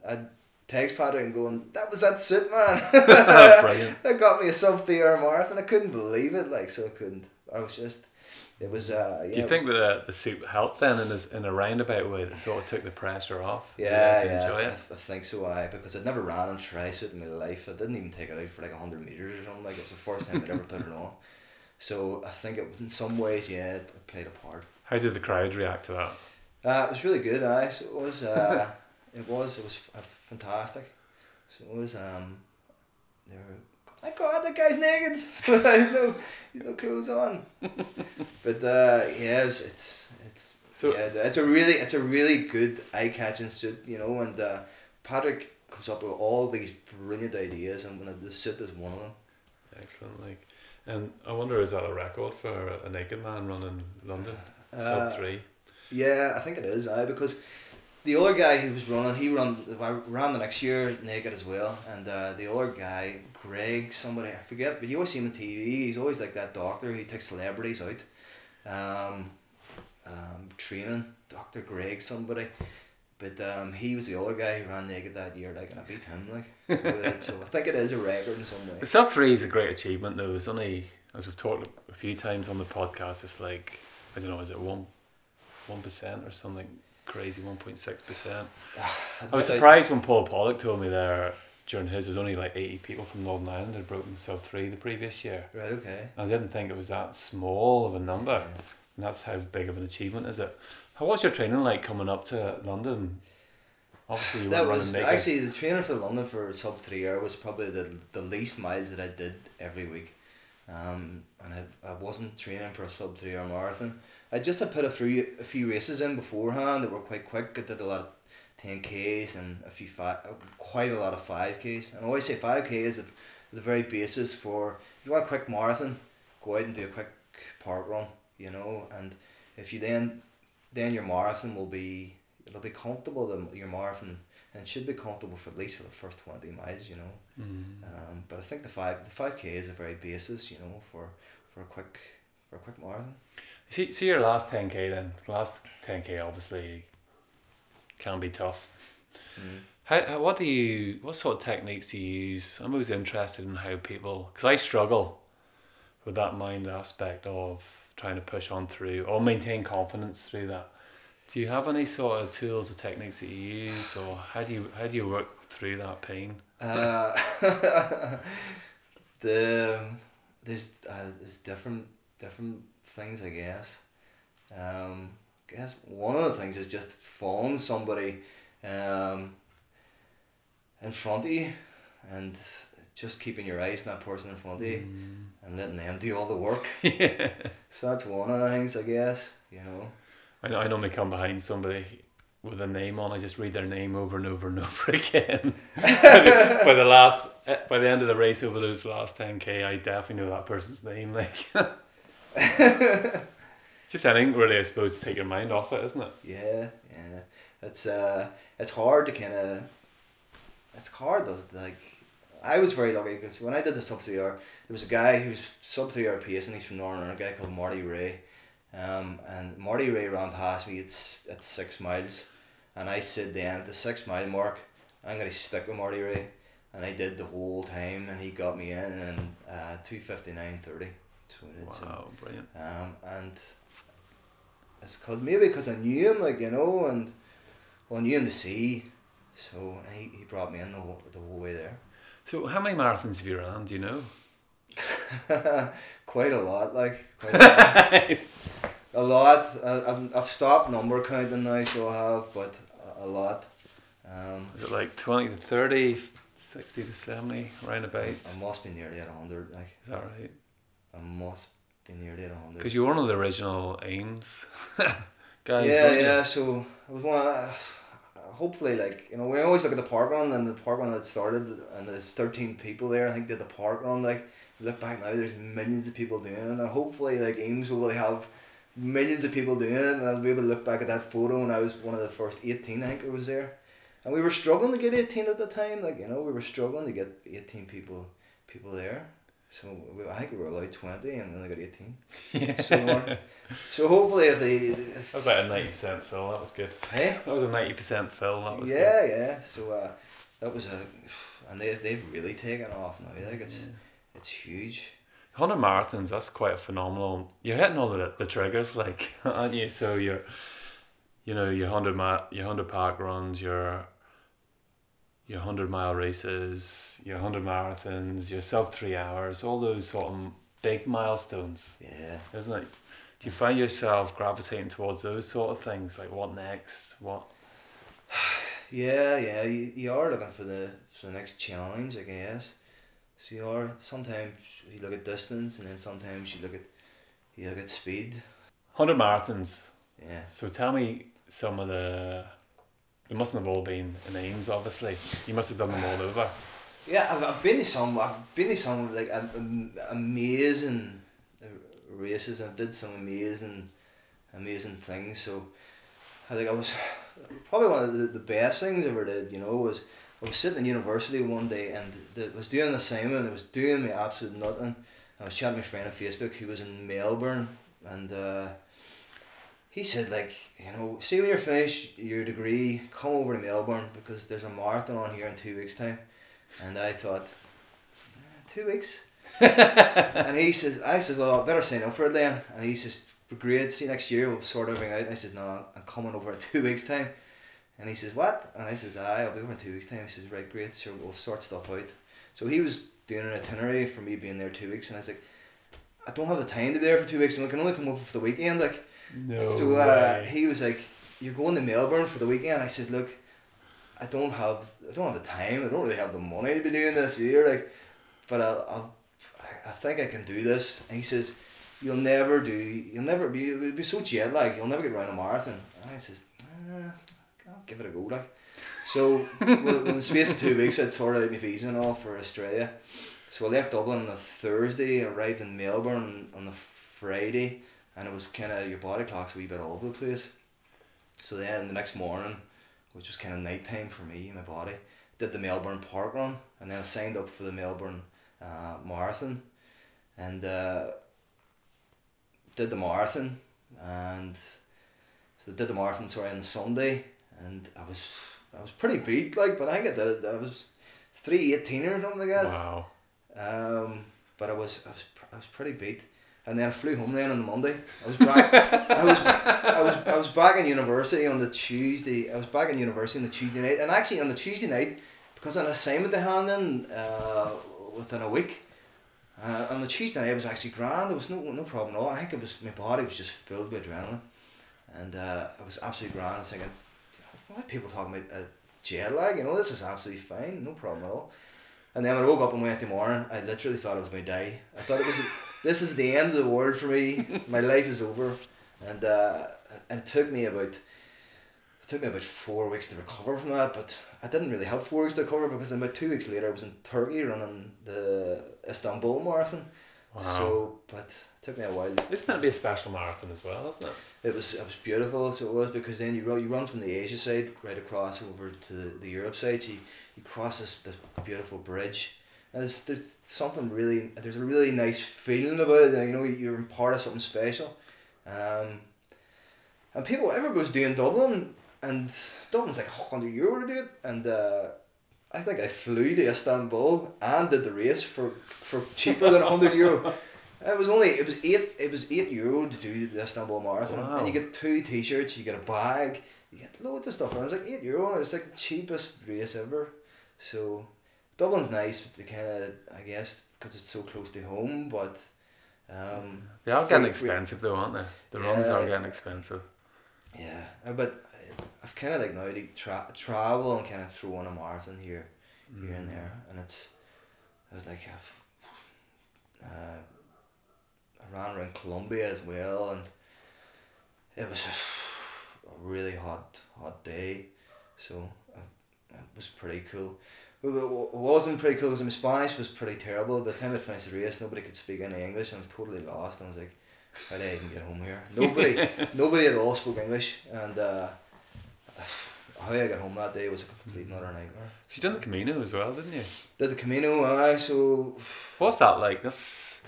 I'd text Patrick and going, "That was that suit, man." <laughs> <laughs> That got me a sub three hour marathon. I couldn't believe it. Like so, I couldn't. I was just. It was. Uh, yeah, Do you think was- that the, the soup helped then in, his, in a roundabout way that sort of took the pressure off? Yeah, yeah, enjoy I, it? I think so. I because I'd never ran on tri-suit in my life. I didn't even take it out for like hundred meters or something. Like it was the first time I'd ever put it on. So I think it in some ways, yeah, it, played a part. How did the crowd react to that? Uh, it was really good. I so it was. Uh, <laughs> it was. It was f- fantastic. So it was. Um, they were. My God, that guy's naked. <laughs> he's no, he's no clothes on. <laughs> but uh, yeah, it's it's it's. So- yeah, it's- it's a really it's a really good eye catching suit, you know, and uh, Patrick comes up with all these brilliant ideas, and the suit is one of them. Excellent. Like, and I wonder is that a record for a naked man running London? Uh, Sub three. Yeah, I think it is. I because the other guy who was running, he run ran the next year naked as well, and uh, the other guy, Greg, somebody I forget, but you always see him on TV. He's always like that doctor. He takes celebrities out, um, um, training Doctor Greg somebody. But um, he was the other guy who ran naked that year, like, and I beat him, like. So, <laughs> so I think it is a record in some way. The sub three is a great achievement though. It's only as we've talked a few times on the podcast. It's like I don't know, is it one one percent or something crazy? One point six percent. I was surprised when Paul Pollock told me there during his. There's only like eighty people from Northern Ireland had broken sub three the previous year. Right. Okay. I didn't think it was that small of a number. Yeah. And that's how big of an achievement is it? How was your training like coming up to London? Obviously, you That was actually the training for London for sub three hour was probably the the least miles that I did every week, um, and I, I wasn't training for a sub three hour marathon. I just had put a few a few races in beforehand that were quite quick. I did a lot of ten k's and a few five, quite a lot of five k's. And I always say five k is the the very basis for if you want a quick marathon, go out and do a quick Parkrun. You know, and if you then then your marathon will be it'll be comfortable. The your marathon and should be comfortable for at least for the first twenty miles. You know, Mm. um, but I think the five the five k is a very basis. You know, for for a quick for a quick marathon. See, see your last 10k then. The last 10k obviously can be tough. How, how, what do you, what sort of techniques do you use? I'm always interested in how people, because I struggle with that mind aspect of trying to push on through or maintain confidence through that. Do you have any sort of tools or techniques that you use, or how do you how do you work through that pain? Uh, <laughs> the there's uh, there's different different things I guess. Um, guess one of the things is just following somebody, um, in front of you, and just keeping your eyes on that person in front of you, and letting them do all the work. <laughs> yeah. So that's one of the things I guess. You know. I, I normally come behind somebody with a name on. I just read their name over and over and <laughs> over again. <laughs> by, the, last, eh, by the end of the race over those last ten k, I definitely know that person's name. Like, <laughs> just anything really, I suppose, to take your mind off it, isn't it? Yeah, yeah. It's uh, it's hard to kind of. It's hard though. Like, I was very lucky because when I did the sub three hour, there was a guy who's sub three hour pace and he's from Northern Ireland, a guy called Marty Ray, um, and Marty Ray ran past me at at six miles, and I said then at the six mile mark, I'm gonna stick with Marty Ray, and I did the whole time, and he got me in and uh two fifty nine thirty. So I did. So Wow, brilliant. um, and it's cause maybe because I knew him, like you know, and well, I knew him to see, so he, he brought me in the whole, the whole way there. So, how many marathons have you ran? Do you know? <laughs> quite a lot, like quite a lot. <laughs> a lot. I, I've, I've stopped number counting now, so I have, but a, a lot. Um, Is it like twenty to 30, 60 to seventy, round about? I must be nearly at hundred. Like that right? I must be nearly at hundred. Because you're one of the original aims <laughs> guys. yeah, yeah. So I was one. Of, hopefully, like you know, when I always look at the Parkrun and the Parkrun that started, and there's thirteen people there. I think did the Parkrun. Like look back now, there's millions of people doing it, and hopefully, like Ames will really have millions of people doing it, and I'll be able to look back at that photo, and I was one of the first eighteen. I think it was there, and we were struggling to get eighteen at the time. Like you know, we were struggling to get eighteen people people there. So we, I think we were allowed twenty, and we only got eighteen. Yeah. <laughs> So, so hopefully, if they, if, That was about a ninety percent fill. That was good. hey, That was a ninety percent fill. That was yeah, yeah. So uh, that was a, and they they've really taken off now. Like it's good. it's huge. hundred marathons. That's quite a phenomenal. You're hitting all the the triggers, like, <laughs> aren't you? So you're, you know, your hundred ma- your hundred Parkruns, your your hundred mile races, your hundred marathons, your sub three hours, all those sort of big milestones, Yeah. isn't it? Do you find yourself gravitating towards those sort of things? Like what next? What? <sighs> Yeah, yeah, you, you are looking for the for the next challenge, I guess. So you are sometimes you look at distance, and then sometimes you look at you look at speed. Hundred marathons. Yeah, So tell me some of the. They mustn't have all been in Ames, obviously. You must have done them all over. yeah. I've, I've been to some. I've been to some like am- am- amazing races. and did some amazing, amazing things. So I think I was probably one of the, the best things I ever did. You know was I was sitting in university one day and the, was doing an assignment. It was doing me absolute nothing. I was chatting to my friend on Facebook He was in Melbourne and uh, he said like, you know, see when you're finished your degree, come over to Melbourne because there's a marathon on here in two weeks time. And I thought, "Eh, two weeks? <laughs> and he says, I said, well, I better sign up for it then. And he says, great, see next year, we'll sort everything out. And I said, no, I'm coming over in two weeks time. And he says, what? And I says, aye, I'll be over in two weeks time. He says, right, great, sure, we'll sort stuff out. So he was doing an itinerary for me being there two weeks, and I was like, I don't have the time to be there for two weeks, and I can only come over for the weekend. Like, No. so uh, he was like, "You're going to Melbourne for the weekend?" I said, "Look, I don't have, I don't have the time. I don't really have the money to be doing this here. Like, but I'll, I'll I think I can do this." And he says, "You'll never do. You'll never be. You'll be so jet lagged. You'll never get around a marathon." And I says, uh, "I'll give it a go." Like, so <laughs> within the space of two weeks, I'd sorted out my visa and all for Australia. So I left Dublin on a Thursday, arrived in Melbourne on the Friday, and it was kind of your body clock's a wee bit all over the place. So then the next morning, which was kind of night time for me, and my body, did the Melbourne Parkrun, and then I signed up for the Melbourne uh, Marathon, and uh, did the marathon, and so did the marathon sorry on the Sunday, and I was I was pretty beat like, but I think I did it. I was three eighteen or something like that. Wow. Um, but I was I was I was pretty beat, and then I flew home then on the Monday. I was back. I was I was I was back in university on the Tuesday. I was back in university on the Tuesday night, and actually on the Tuesday night, because an assignment to hand in uh, within a week. Uh, on the Tuesday night, it was actually grand. There was no no problem at all. I think it was my body was just filled with adrenaline, and uh, it was absolutely grand. I was thinking, why are people talking about jet lag? You know, this is absolutely fine, no problem at all. And then when I woke up on Wednesday morning, I literally thought I was going to die. I thought it was, this is the end of the world for me. My life is over, and uh, and it took me about, it took me about four weeks to recover from that. But I didn't really have four weeks to recover because about two weeks later I was in Turkey running the Istanbul marathon. Wow. So, but it took me a while. It's meant to be a special marathon as well, isn't it? It was it was beautiful. So it was because then you run you run from the Asia side right across over to the, the Europe side. So you, you cross this, this beautiful bridge, and there's, there's something really there's a really nice feeling about it. You know you're in part of something special, um, and people everybody's doing Dublin, and Dublin's like hundred euro to do it, and uh, I think I flew to Istanbul and did the race for for cheaper than hundred euro. <laughs> It was only it was eight it was eight euro to do the Istanbul marathon, Wow. and you get two t-shirts, you get a bag, you get loads of stuff, and it's like eight euro, and it's like the cheapest race ever. So Dublin's nice, but they kind of I guess because it's so close to home, but um, They are getting expensive though, aren't they? The runs are getting expensive. yeah, uh, but I- I've kind of like now to tra- travel and kind of throw on a marathon here, here and there, and it's I was like I've, uh, I ran around Colombia as well, and it was a really hot hot day, so uh, it was pretty cool. It wa- wa- wasn't pretty cool because my Spanish was pretty terrible. By the time I finished the race, nobody could speak any English, and I was totally lost. And I was like, "How did I even get home here?" <laughs> Nobody, nobody at all spoke English, and uh, <sighs> how I got home that day was a complete and utter nightmare. You done the Camino as well, didn't you? Did the Camino, aye, so <sighs> What's that like? That's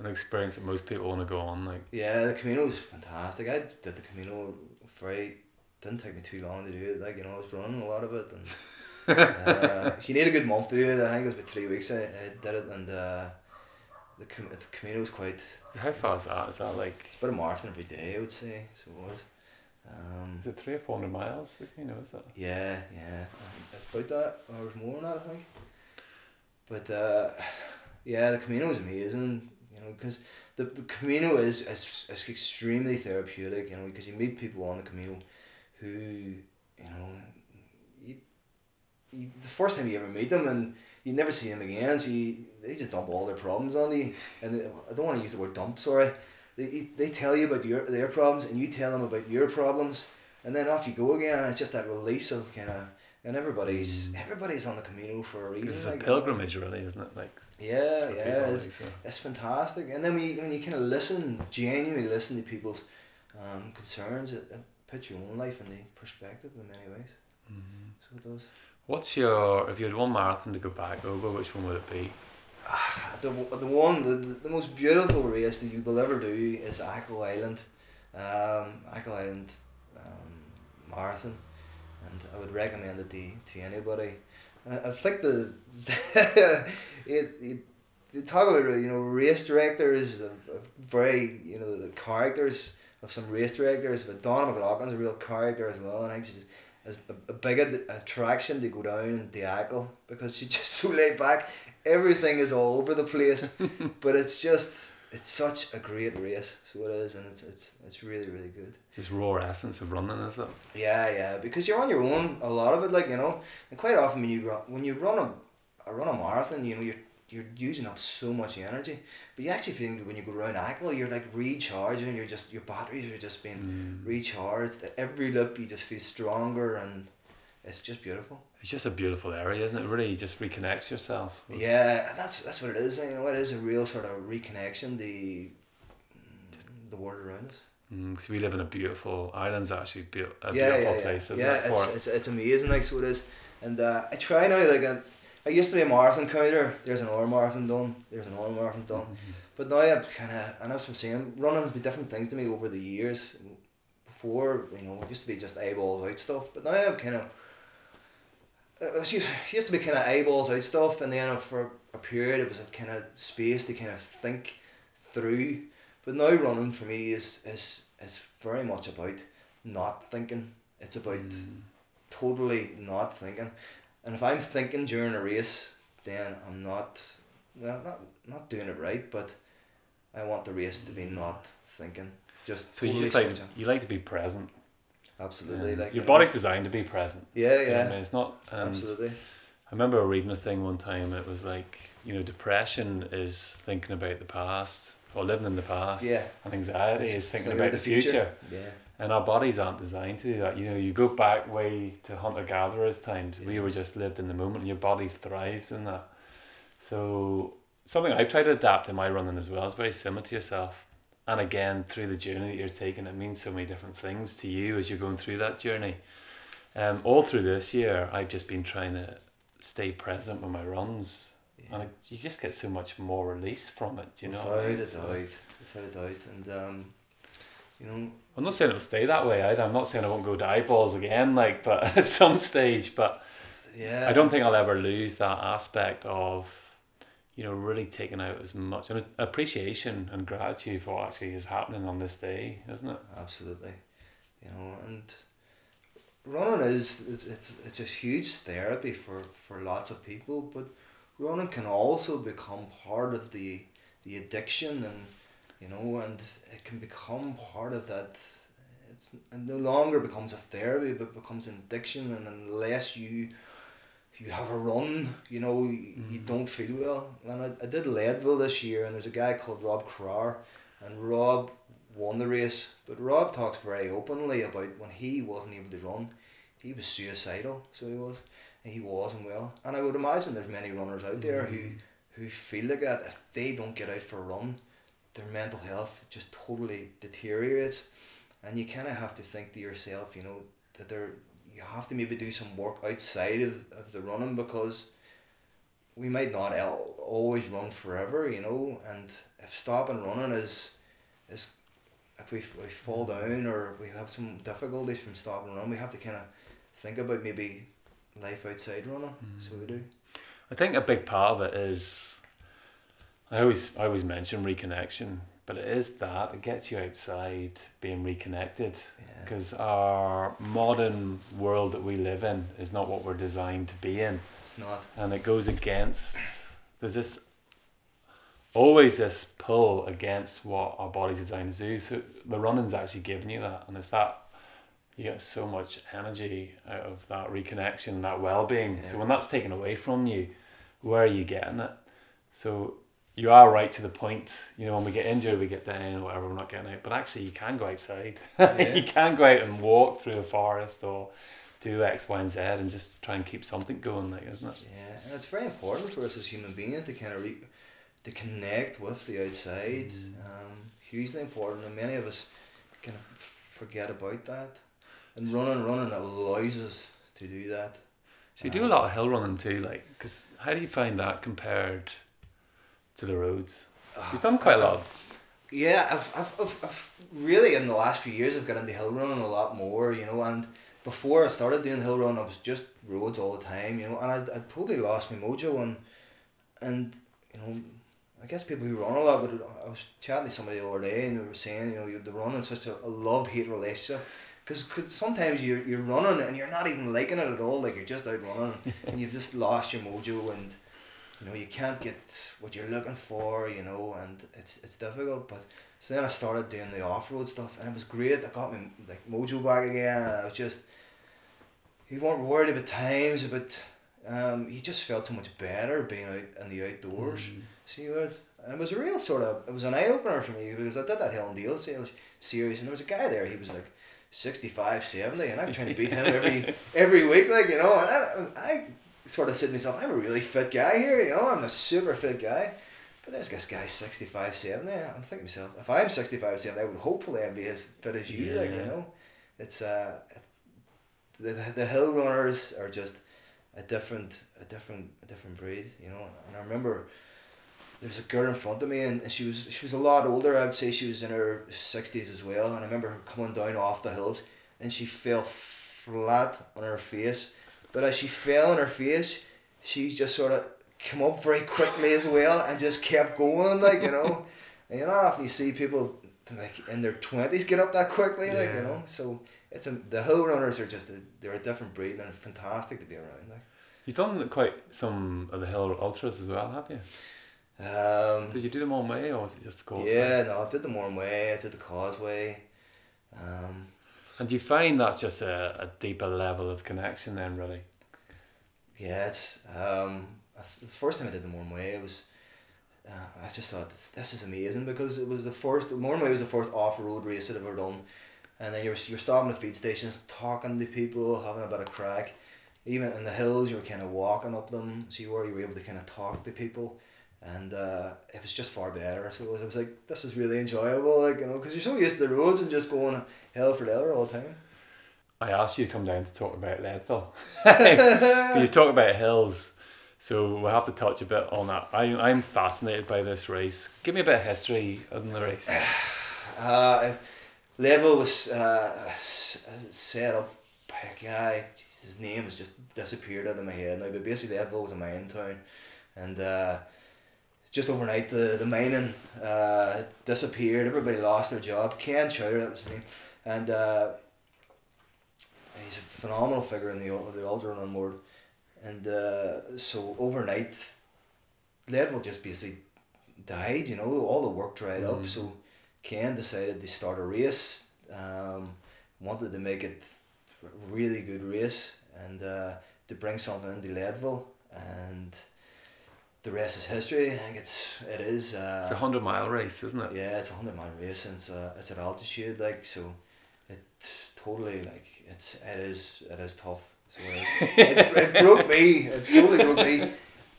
an experience that most people want to go on. Like, yeah, the Camino was fantastic. I did the Camino very didn't take me too long to do it. Like you know, I was running a lot of it, and <laughs> uh, you need a good month to do it. I think it was about three weeks. I, I did it, and uh, the, Com- the Camino's quite. How far is that? Is that like It's about a marathon every day, I would say. So it was. Um, is it three or four hundred miles? You know, is that? yeah, yeah, it's about that or it's more than that, I think. But uh, yeah, the Camino is amazing. You know, because the the Camino is, is is extremely therapeutic. You know, because you meet people on the Camino, who you know, you the first time you ever meet them and you never see them again, so you, they just dump all their problems on you. And they, I don't want to use the word dump. Sorry, they they tell you about your their problems and you tell them about your problems, and then off you go again. It's just that release of kind of. And everybody's everybody's on the Camino for a reason. It's a like, you pilgrimage, really, isn't it? Like Yeah, yeah, it's, like, so. it's fantastic. And then when you, when you kind of listen, genuinely listen to people's um, concerns, it, it puts your own life in the perspective in many ways. Mhm. So it does. What's your if you had one marathon to go back over? Which one would it be? The, the one, the, the, most beautiful race that you will ever do is Achill Island. Um, Achill Island um, Marathon. And I would recommend it to, to anybody. And I, I think the <laughs> it, it they talk about you know race directors very you know the characters of some race directors but Donna McLaughlin's a real character as well and I she's a, a big attraction to go down the Achill because she's <laughs> just so laid back everything is all over the place <laughs> but it's just it's such a great race so it is and it's it's it's really really good Just raw essence of running, is it? yeah, yeah, because you're on your own. A lot of it, like you know, and quite often when you run, when you run a, a run a marathon, you know, you're you're using up so much energy. But you actually feel when you go around Achill, you're like recharging. You're just your batteries are just being Mm. recharged. At every lip, you just feel stronger, and it's just beautiful. It's just a beautiful area, isn't it? Really, just reconnects yourself. Yeah, and that's that's what it is. You know, it is a real sort of reconnection. The the world around us. Because we live in a beautiful island's actually be- a yeah, beautiful yeah, yeah. place, yeah, it? it's, it's it's amazing. Like so it is, and uh, I try now. Like uh, I used to be a marathon counter. There's an hour marathon done. There's an hour marathon done. Mhm. But now I'm kind of, and that's what I'm saying. Running has been different things to me over the years. Before, you know, it used to be just eyeballs out stuff. But now I'm kind of. It used, it used to be kind of eyeballs out stuff, and then for a period it was a kind of space to kind of think through. But now running for me is is is very much about not thinking. It's about Mm. totally not thinking. And if I'm thinking during a race, then I'm not well not not doing it right, but I want the race to be not thinking. Just So you just like switching. you like to be present. absolutely Um, like your body's designed to be present. Yeah, you know I yeah. mean? It's not. Um, absolutely. I remember reading a thing one time. It was like you know, depression is thinking about the past or living in the past, Yeah. and anxiety It's- is thinking it's about the future. Yeah. And our bodies aren't designed to do that. You know, you go back way to hunter gatherers times. We were just lived in the moment, your body thrives in that. So something I've tried to adapt in my running as well is very similar to yourself. And again, through the journey that you're taking, it means so many different things to you as you're going through that journey. Um, all through this year, I've just been trying to stay present with my runs, yeah. and it, you just get so much more release from it. You know, without what I mean? a doubt, without a doubt, and um, you know, I'm not saying it'll stay that way either. I'm not saying I won't go to eyeballs again, like, but <laughs> at some stage. But yeah. I don't think I'll ever lose that aspect of, you know, really taking out as much and appreciation and gratitude for what actually is happening on this day, isn't it? Absolutely, you know, and running is it's it's, it's a huge therapy for, for lots of people, but running can also become part of the the addiction and you know, and it can become part of that. It's it no longer becomes a therapy, but becomes an addiction, and unless you you have a run, you know, you, you don't feel well. And I, I did Leadville this year, and there's a guy called Rob Krar, and Rob won the race. But Rob talks very openly about when he wasn't able to run, he was suicidal. So he was, and he wasn't well. And I would imagine there's many runners out there who Mhm. who feel like that. If they don't get out for a run, their mental health just totally deteriorates, and you kind of have to think to yourself, you know, that there you have to maybe do some work outside of, of the running because we might not al- always run forever, you know, and if stopping running is is if we, we fall down or we have some difficulties from stopping running, we have to kind of think about maybe life outside running. So we do. Mm. I think a big part of it is, I always I always mention reconnection, but it is that it gets you outside, being reconnected, Yeah. because our modern world that we live in is not what we're designed to be in, It's not. and it goes against. There's this always this pull against what our body's designed to do. So the running's actually giving you that, and it's that you get so much energy out of that reconnection, and that well-being. Yeah. So when that's taken away from you, where are you getting it? So you are right to the point. You know, when we get injured, we get down or whatever. We're not getting out, but actually, you can go outside. <laughs> Yeah. you can go out and walk through a forest or do X, Y, and Z, and just try and keep something going, like isn't it? Yeah, and it's very important for us as human beings to kind of re- to connect with the outside. Um, hugely important, and many of us kind of forget about that. And running, running allows us to do that. So you do a lot of hill running too, like, because how do you find that compared to the roads? You've done quite a lot. Yeah, I've, I've, I've, I've really in the last few years I've got into hill running a lot more, you know, and before I started doing hill run I was just roads all the time, you know, and I, I totally lost my mojo and and you know I guess people who run a lot but I was chatting to somebody the other day and they were saying, you know, you're the running such a, a love hate relationship because cause sometimes you're, you're running and you're not even liking it at all, like you're just out running <laughs> and you've just lost your mojo and you know you can't get what you're looking for you know and it's it's difficult but so then I started doing the off-road stuff and it was great. I got my like mojo back again and I was just you weren't worried about times but um, you just felt so much better being out in the outdoors. See what and it was a real sort of it was an eye-opener for me because I did that Hill and Dale sales series and there was a guy there he was like 65 70 and I'm trying to beat him every <laughs> every week like you know and I, I sort of said to myself, I'm a really fit guy here, you know, I'm a super fit guy. But there's this guy 65, 70. I'm thinking to myself, if I'm 65, 70, I would hopefully be as fit as you, like, you know. It's, uh, the, the hill runners are just a different, a different, a different breed, you know. And I remember there was a girl in front of me and she was, she was a lot older. I'd say she was in her 60s as well. And I remember her coming down off the hills and she fell flat on her face. But as she fell on her face, she just sort of came up very quickly as well and just kept going, like, you know. <laughs> and you not often you see people like in their twenties get up that quickly, like, you know. So it's a, the hill runners are just a, they're a different breed and fantastic to be around. Like. You've done quite some of the hill ultras as well, have you? Um, Did you do them all way, or was it just the course? yeah, no, I did the Mourne Way, I did the Causeway. Um, And do you find that's just a, a deeper level of connection then, really? Yeah, it's um, the first time I did the Mourne Way, it was. Uh, I just thought this is amazing because it was the first. Mourne Way was the first off road race I've ever done, and then you're you're stopping at feed stations, talking to people, having a bit of crack. Even in the hills, you were kind of walking up them, so you were you were able to kind of talk to people, and uh, it was just far better. So it was, I was like, this is really enjoyable, like you know, because you're so used to the roads and just going hell for leather all the time. I asked you to come down to talk about Leadville. <laughs> <laughs> you talk about hills, so we'll have to touch a bit on that. I, I'm fascinated by this race. Give me a bit of history on the race. <sighs> Uh, Leadville was uh, set up by a guy. His name has just disappeared out of my head now. But basically, Leadville was a mining town, and uh, just overnight the the mining uh, disappeared. Everybody lost their job. Ken Chlouber, that was his name, and uh, he's a phenomenal figure in the the run world. And uh, so overnight, Leadville just basically died. You know, all the work dried up. Mhm. So Ken decided to start a race. Um, wanted to make it a really good race and uh, to bring something into Leadville and the rest is history. I think it's it is. Uh, It's a hundred mile race, isn't it? yeah, it's a hundred mile race and it's uh, it's at altitude like so. It totally like it's it is it is tough. So it, is. it, it broke me. It totally broke me.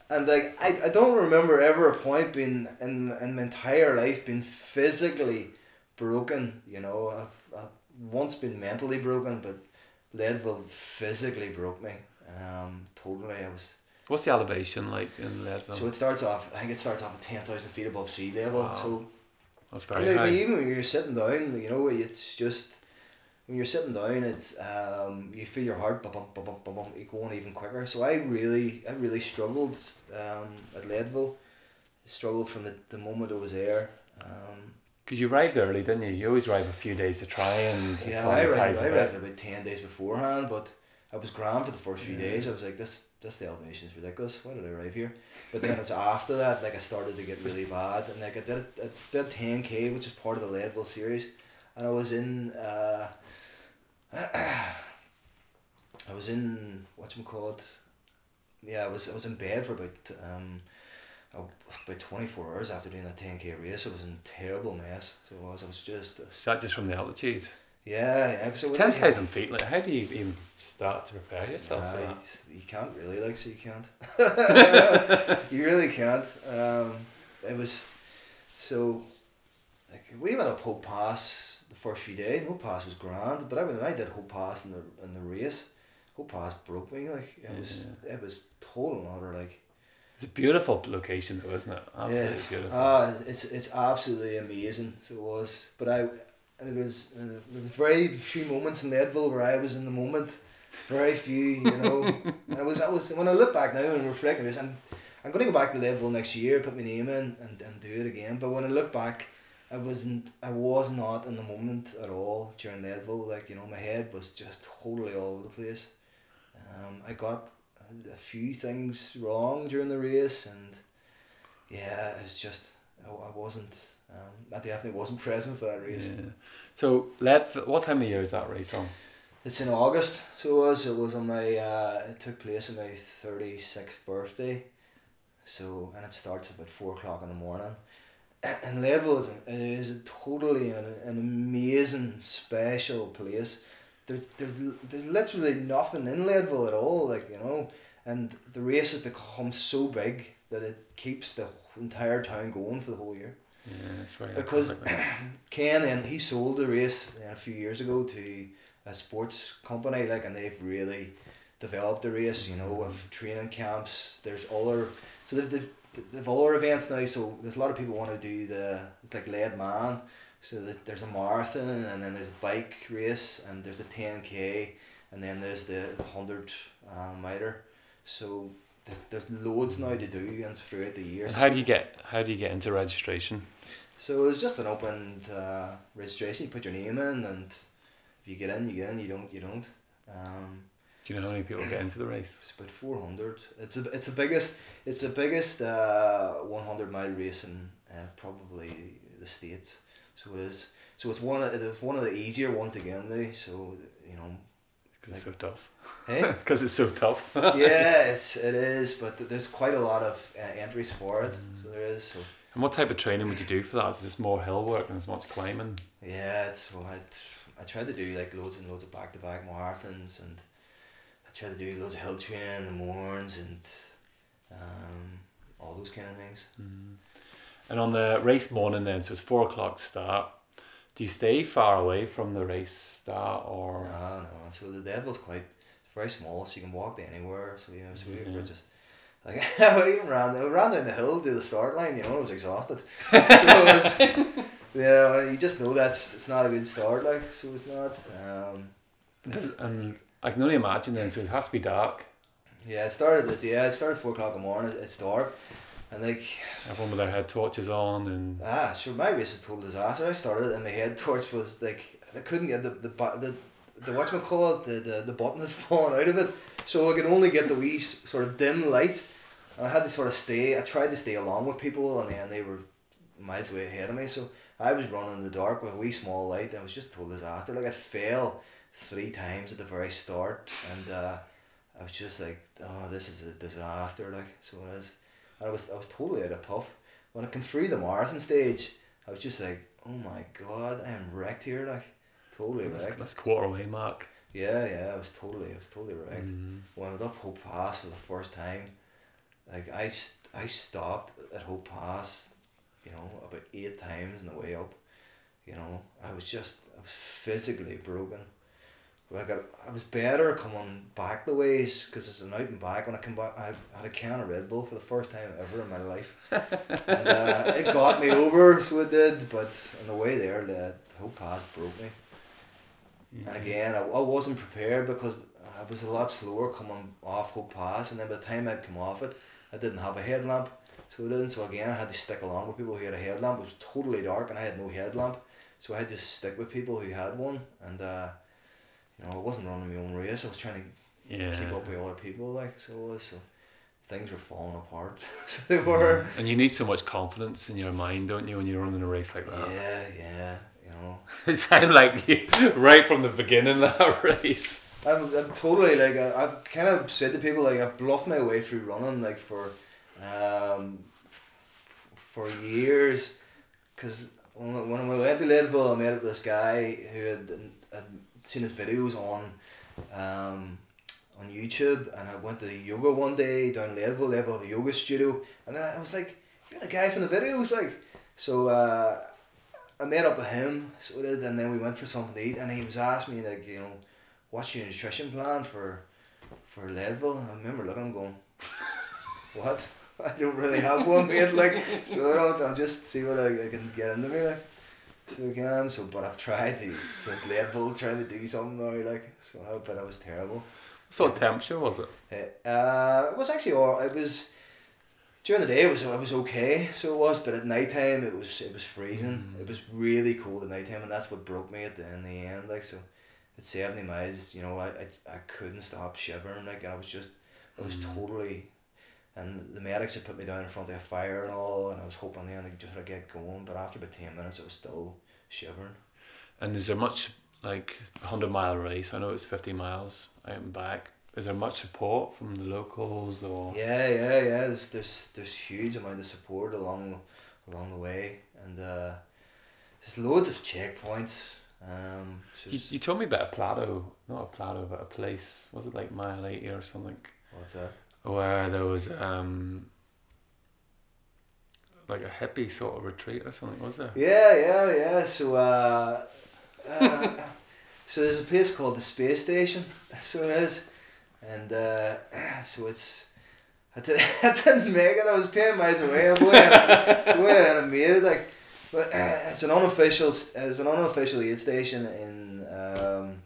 And like I, I don't remember ever a point being in in my entire life being physically broken. You know, I've, I've once been mentally broken, but Leadville physically broke me. Um, totally. I was What's the elevation like in Leadville? so it starts off. I think it starts off at ten thousand feet above sea level. Wow. So That's very like, high. even when you're sitting down, you know, it's just when you're sitting down, it's um, you feel your heart bum bum bum bum bum going even quicker. So I really, I really struggled um, at Leadville. struggled from the, the moment I was there. Um, Because you arrived early, didn't you? You always arrive a few days to try and yeah, I arrived, I arrived about ten days beforehand, but I was grand for the first few Yeah. days. I was like, this this the elevation is ridiculous. Why did I arrive here? But then it's after that, like I started to get really bad, and like I did I did ten k, which is part of the Leadville series, and I was in. Uh, <clears throat> I was in what you call it. Yeah, I was I was in bed for about um, oh, about twenty four hours after doing that ten k race. I was in terrible mess. So I was. I was just. Is that just from the altitude? Yeah, yeah. So Ten thousand feet. Like, how do you even start to prepare yourself for that? you, can't really like so you can't. <laughs> you really can't. Um, it was so like we went up Hope Pass the first few days. Hope Pass was grand, but I mean, I did Hope Pass in the in the race, Hope Pass broke me. Like it was it was total and utter like It's a beautiful location, though, isn't it? Absolutely beautiful. Ah, it's it's absolutely amazing. So it was, but I it was uh, there was very few moments in Leadville where I was in the moment. Very few, you know. <laughs> and I was I was when I look back now and reflect on this, I'm I'm going to go back to Leadville next year, put my name in, and, and do it again. But when I look back, I wasn't I was not in the moment at all during Leadville. Like you know, my head was just totally all over the place. Um, I got a few things wrong during the race, and yeah, it's just I, I wasn't. Um, I definitely wasn't <laughs> present for that race. Yeah. So, Lead, what time of year is that race on? It's in August, so it was. It was on my. Uh, it took place on my thirty sixth birthday, so and it starts about four o'clock in the morning. <clears throat> And Leadville is, a- is totally an, an amazing special place. There's there's there's literally nothing in Leadville at all, like you know, and the race has become so big that it keeps the entire town going for the whole year. Yeah, Because. <clears throat> Ken and he sold the race uh, a few years ago to a sports company, like, and they've really developed the race. You know, with training camps. There's other, so they've they've, they've other events now. So there's a lot of people want to do the it's like Leadman. So that there's a marathon and then there's a bike race and there's a ten k and then there's the the hundred um, miler. So there's, there's loads now to do and throughout the year. And how do you get how do you get into registration? so it's just an open uh, registration. You put your name in, and if you get in, you get in. You don't, you don't. Um, Do you know how many people get into the race? it's about four hundred. It's a, it's the biggest, it's the biggest uh, one hundred mile race in uh, probably the states. So it is. So it's one of it's one of the easier ones to get into. So you know, Because it's so tough. Hey. <laughs> Because it's so tough. <laughs> yeah, it's it is, but there's quite a lot of uh, entries for it. So there is. So And what type of training would you do for that? Is it just more hill work and as much climbing? Yeah, it's well, I, I tried to do like loads and loads of back to back marathons and I tried to do loads of hill training in the mornings and um, all those kind of things. And on the race morning then, so it's four o'clock start. Do you stay far away from the race start or No, no. So Leadville's quite very small, so you can walk to anywhere. So you know, so we were just like <laughs> we even ran, we ran down the hill to the start line. You know, I was exhausted. <laughs> so it was, yeah, you just know that's it's not a good start. Like so, it's not. Um, and I can only imagine then, so it has to be dark. yeah, it started at yeah, it started four o'clock in the morning. It's dark, and like Everyone with their head torches on and Ah, sure. My race was a total disaster. I started and my head <laughs> torch was like I couldn't get the the the the what call it the, the the button had <laughs> fallen out of it, so I could only get the wee sort of dim light, and I had to sort of stay. I tried to stay along with people, and then they were miles way ahead of me. So I was running in the dark with a wee small light. And it was just total disaster. Like I fell three times at the very start, and uh, I was just like, oh, this is a disaster. Like so it is, and I was I was totally out of puff when I came through the marathon stage, I was just like, oh my god, I am wrecked here, like totally that's, wrecked. that's quarter way mark. Yeah, yeah, I was totally, I was totally wrecked. Mm. When I went up Hope Pass for the first time, like I, I stopped at Hope Pass, you know, about eight times on the way up. You know, I was just, I was physically broken. But I got, I was better coming back the ways because it's an out and back. When I come back, I had, I had a can of Red Bull for the first time ever in my life, <laughs> and uh, it got me over, so it did. But on the way there, the Hope Pass broke me. Yeah. And again, I, I wasn't prepared because I was a lot slower coming off Hope Pass, and then by the time I'd come off it, I didn't have a headlamp, So I didn't. So again, I had to stick along with people who had a headlamp. It was totally dark, and I had no headlamp. So I had to stick with people who had one, and uh, you know, I wasn't running my own race. I was trying to Yeah. keep up with other people, like so. was, So things were falling apart. <laughs> so they were. And you need so much confidence in your mind, don't you, when you're running a race like that? Yeah, yeah. <laughs> It sounded like you <laughs> right from the beginning of that <laughs> race. I'm, I'm totally like I, I've kind of said to people like I've bluffed my way through running like for, um, f- for years, because when, I- when we went to Leadville, I met up with this guy who had, had seen his videos on, um, on YouTube, and I went to yoga one day down Leadville. Leadville a yoga studio, and then I was like, "You're the guy from the videos," like. So uh, I met up with him, so did, and then we went for something to eat, and he was asking me like, you know what's your nutrition plan for for Leadville? And I remember looking at him going, <laughs> what? <laughs> I don't really have one mate, <laughs> like, so I don't, I'm just see what I, I can get into me, like, so I can, so, but I've tried to, since Leadville, trying to do something now, like, so, but I was terrible. What sort of temperature was it? Uh, it was actually all, it was, during the day it was, it was okay, so it was, but at night time it was, it was freezing, it was really cold at night time, and that's what broke me at the, in the end, like, so, at 70 miles, you know, I, I, I couldn't stop shivering, like, I was just, I was Mm. totally, and the medics had put me down in front of a fire and all, and I was hoping then I could just sort of get going, but after about 10 minutes I was still shivering. And is there much like a hundred mile race? I know it's fifty miles out and back. Is there much support from the locals or? Yeah, yeah, yeah, there's, there's, there's huge amount of support along, along the way, and uh, there's loads of checkpoints, um, You, you told me about a plateau, not a plateau, but a place. Was it like mile eighty or something? what's that? Where there was um like a hippie sort of retreat or something, was there? Yeah, yeah, yeah. So, uh, uh, <laughs> so there's a place called the Space Station. <laughs> So it is, and uh, <clears throat> so it's. I, did, <laughs> I didn't make it. I was paying miles away. I'm way ahead of me. Like, but <clears throat> it's an unofficial. It's an unofficial aid station in um,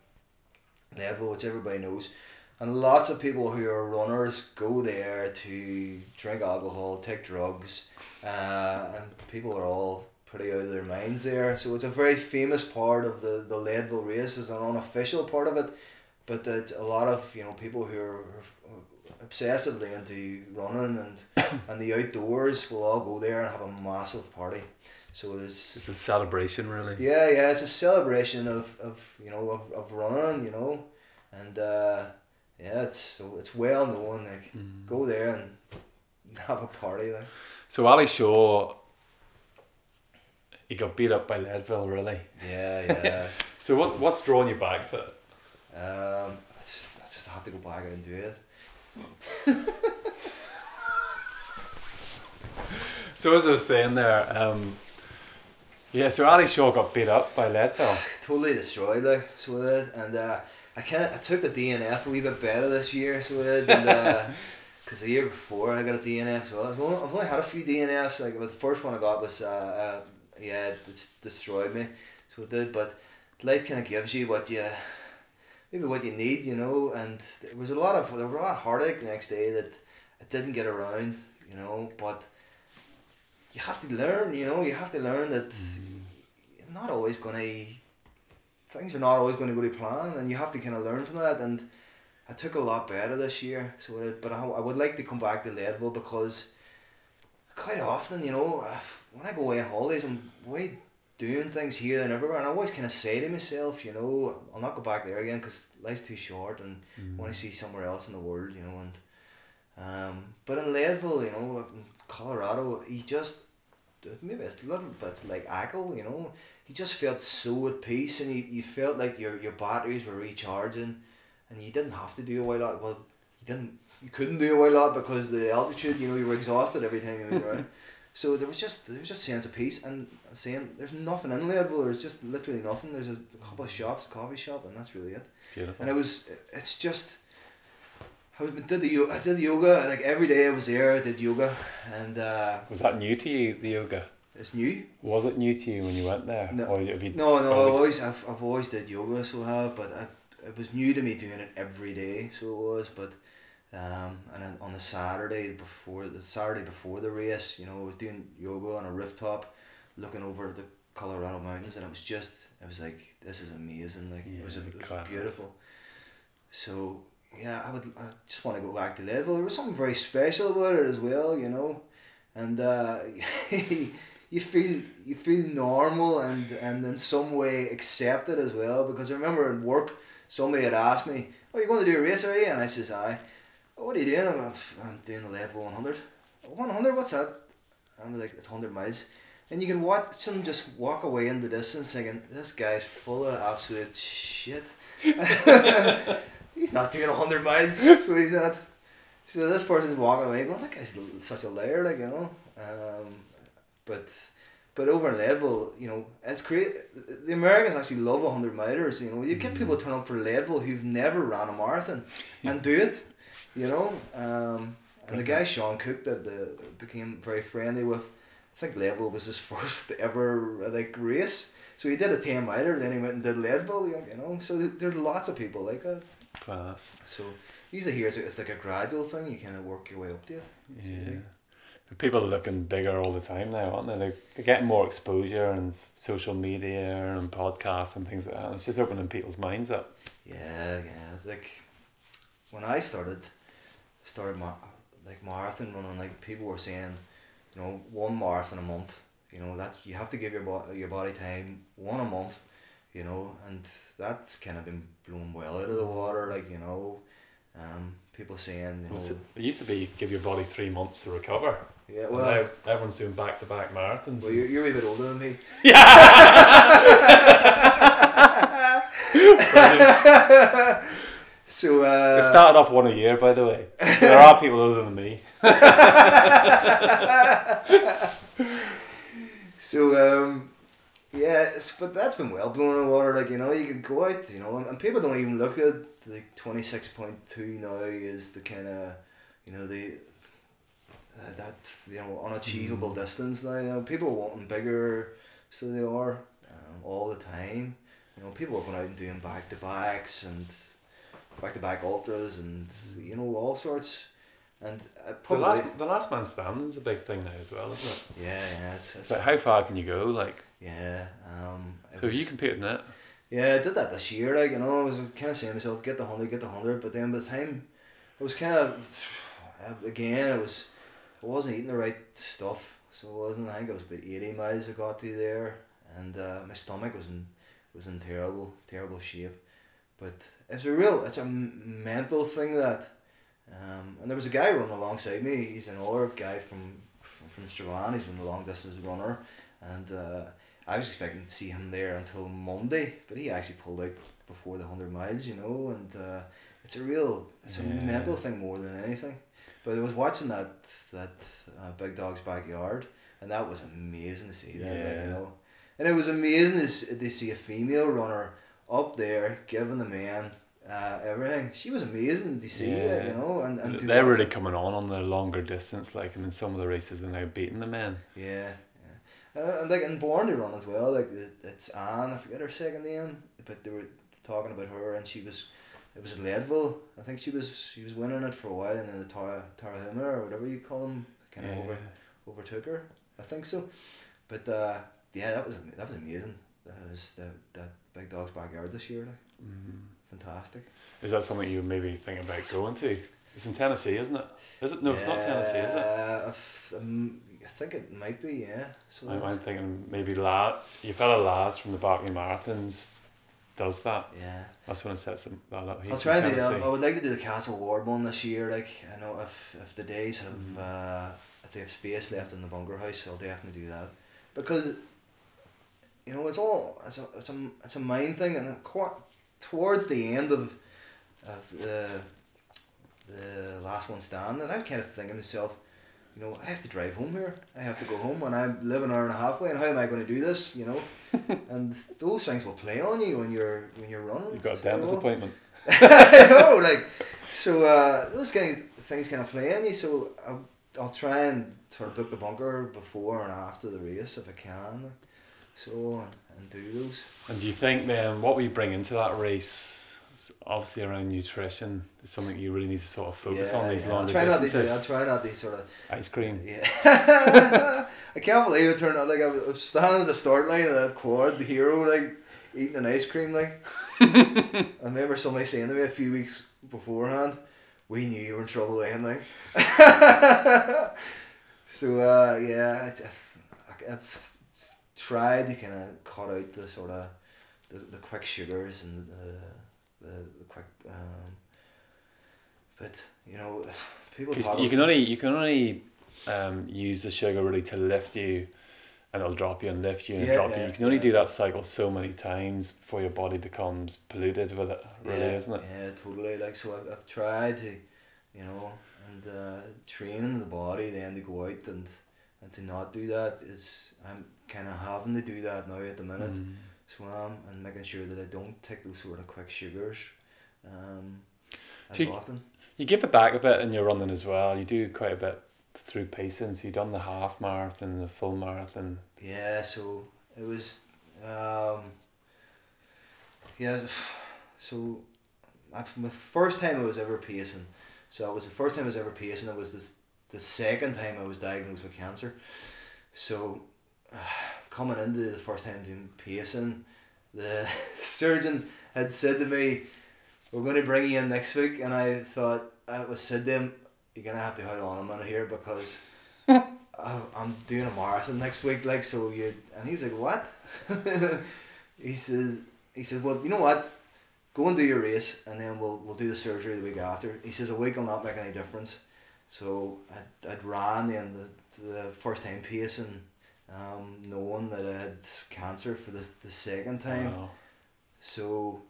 Leadville, which everybody knows. And lots of people who are runners go there to drink alcohol, take drugs, uh, and people are all pretty out of their minds there. So it's a very famous part of the, the Leadville race. It's an unofficial part of it, but that a lot of you know people who are obsessively into running and <coughs> and the outdoors will all go there and have a massive party. So it's It's a celebration, really. yeah, yeah, it's a celebration of, of you know of, of running, you know, and uh, yeah, it's so it's well known. Like Mm. go there and <laughs> have a party. Like So Ali Shaw, he got beat up by Leadville, really. yeah, <laughs> yeah. So what what's drawing you back to it? Um, I just, I just have to go back and do it. <laughs> So as I was saying there, um, yeah, so Ali Shaw got beat up by Leadville. Totally destroyed, like so it is. and uh, I kind of I took the DNF a wee bit better this year, so it did, and uh, <laughs> because the year before I got a DNF, so I've only, I've only had a few DNFs. Like, but the first one I got was uh, uh yeah, it destroyed me, so it did. But life kind of gives you what you maybe what you need, you know. And there was a lot of there was a lot of heartache the next day that I didn't get around, you know. But you have to learn, you know. You have to learn that mm-hmm. you're not always gonna things are not always going to go to plan, and you have to kind of learn from that. And I took a lot better this year, so it, but I, I would like to come back to Leadville because quite often, you know, when I go away on holidays, I'm away doing things here and everywhere, and I always kind of say to myself, you know, I'll not go back there again because life's too short, and I want to see somewhere else in the world, you know. And um, but in Leadville, you know, in Colorado, he just maybe it's a little bit like Achill, you know. He just felt so at peace, and you, you felt like your your batteries were recharging, and you didn't have to do a while lot. Well, you didn't. You couldn't do a while lot because the altitude. You know, you were exhausted every time you moved around. <laughs> So there was just there was just a sense of peace and saying there's nothing in Leadville. There's just literally nothing. There's a couple of shops, coffee shop, and that's really it. Beautiful. And it was it's just. I was, did the I did yoga like every day I was there. I did yoga, and uh, Was that new to you, the yoga? it's new. Was it new to you when you went there? No. Or have you No, no, I've always- always I've, I've always did yoga, so I have, but I, it was new to me doing it every day, so it was. But Um, and on the Saturday before the Saturday before the race, you know, I was doing yoga on a rooftop, looking over the Colorado mountains, and it was just, it was like, this is amazing. Like it was, Yeah, it was beautiful. So yeah, I would, I just want to go back to Leadville. There was something very special about it as well, you know, and uh, <laughs> you feel you feel normal and and in some way accepted as well. Because I remember at work, somebody had asked me, "Oh, you going to do a race, are you?" And I says, "I." "Oh, What are you doing? I'm, I'm doing one hundred. One hundred? What's that? I'm like, it's hundred miles. And you can watch them just walk away in the distance thinking, this guy's full of absolute shit. <laughs> he's not doing 100 miles, <laughs> so he's not. So this person's walking away going, that guy's such a liar, like, you know. Um, but but over in Leadville, you know, it's great. The Americans actually love 100 milers, you know. You get people turn up for Leadville who've never ran a marathon and do it, you know. Um, and the guy Sean Cook that the, became very friendly with, I think Leadville was his <laughs> first ever like race. So he did a 10 miler, then he went and did Leadville, you know. So th- there's lots of people like that. Class. So usually here it's, it's like a gradual thing. You kind of work your way up to it. Yeah. People are looking bigger all the time now, aren't they? They're, they're getting more exposure and social media and podcasts and things like that. It's just opening people's minds up. Yeah, yeah. Like when I started, started mar- like marathon running, like people were saying, you know, one marathon a month. You know, that's you have to give your bo- your body time one a month. You know, and that's kind of been blown well out of the water. Like you know, um, people saying, you know, it, it used to be give your body three months to recover. yeah. Well, everyone's doing back to back marathons. well, you're, you're a bit older than me. <laughs> <laughs> <laughs> So it uh, started off one a year, by the way. There are people other than me. <laughs> So um, yeah, it's, but that's been well blown in the water. Like you know, you could go out, you know, and, people don't even look at like twenty six point two now is the kind of, you know, the uh, that you know unachievable distance now. You know, people are wanting bigger, so they are um, all the time. You know, people are going out and doing back to backs and back to back ultras and you know all sorts. And uh, The probably last, the last man standing is a big thing now as well, isn't it? yeah, yeah, it's, It's like how far can you go? Like, yeah. Um, so was- you competed in it. Yeah, I did that this year. Like you know, I was kind of saying to myself, get the hundred, get the hundred. But then by the time, it was kind of, <sighs> again, it was, I wasn't eating the right stuff. So it wasn't. I think it was about eighty miles I got to there, and uh, my stomach was in, was in terrible, terrible shape. But it's a real, it's a mental thing that, um, and there was a guy running alongside me. He's an older guy from from, from Strabane. He's a long distance runner, and. Uh, I was expecting to see him there until Monday, but he actually pulled out before the hundred miles, you know, and uh, it's a real, it's a mental thing more than anything. But I was watching that that uh, Big Dog's backyard, and that was amazing to see that, like, you know, and it was amazing to see a female runner up there giving the man uh, everything. She was amazing to see, Yeah. you know, and, and They're really it. coming on on the longer distance, like, and in some of the races they're now beating the men. Yeah, yeah. Uh, and like in Born to Run as well, like it's Anne, I forget her second name, but they were talking about her and she was, it was Leadville. I think she was she was winning it for a while and then the Tara Tara Huma or whatever you call them kind of over overtook her. I think so, but uh, yeah, that was that was amazing. That was that that big dog's backyard this year, like mm-hmm. fantastic. Is that something you maybe think about going to? It's in Tennessee, isn't it? Is it? No, it's not Tennessee, is it? Yeah, I f- um, I think it might be. Yeah. So I'm, it's- I'm thinking maybe La, your fella Laz from the Barkley Marathons does that. yeah. That's when it sets them that up. He's I'll try and do. I would like to do the Castle Ward one this year. Like I know if if the days have Mhm. uh, if they have space left in the bunker house, I'll definitely do that because you know it's all it's a it's a, it's a mind thing, and qu- towards the end of of the the last one stand, and I'm kind of thinking to myself. You know, I have to drive home here. I have to go home, and I live an hour and a half away. And how am I going to do this? You know, <laughs> and those things will play on you when you're when you're running. You've got a So, dentist well, appointment. <laughs> I know, like, so uh, those kind of things kind of play on you. So I'll, I'll try and sort of book the bunker before and after the race if I can. So and, and do those. And do you think then what we bring into that race, obviously around nutrition is something you really need to sort of focus on these I'll longer try not to. I'll try not to sort of. Ice cream. Yeah. <laughs> I can't believe it turned out like I was, standing at the start line of that quad, the hero, like eating an ice cream, like. <laughs> I remember somebody saying to me a few weeks beforehand, "We knew you were in trouble then, like." <laughs> so uh, yeah, I just, I've tried to kind of cut out the sort of the, the quick sugars and the the, the quick. Um, but you know, <sighs> people talk. you can only you can only um, use the sugar really to lift you, and it'll drop you and lift you and Yeah, drop you. yeah, You can only yeah. do that cycle so many times before your body becomes polluted with it. Really, yeah, isn't it? Yeah, totally. Like so, I've, I've tried to, you know, and uh, training the body then to go out and and to not do that is I'm kind of having to do that now at the minute. Mm. So I'm and making sure that I don't take those sort of quick sugars, um, as you- often. You give it back a bit in your running as well. You do quite a bit through pacing. So you've done the half marathon, the full marathon. Yeah, so it was, um, yeah, so my first time I was ever pacing, so it was the first time I was ever pacing. It was the the second time I was diagnosed with cancer. So, <sighs> coming into the first time doing pacing, the <laughs> surgeon had said to me, "We're going to bring you in next week," and I thought I was said to him, "You're gonna have to hold on a minute here because." <laughs> I'm doing a marathon next week, like so you. And he was like, "What?" <laughs> he says, "He says, well, you know what? Go and do your race, and then we'll we'll do the surgery the week after." He says, "A week will not make any difference." So I I'd ran then the the first time pacing, um, knowing that I had cancer for the the second time. Wow. So,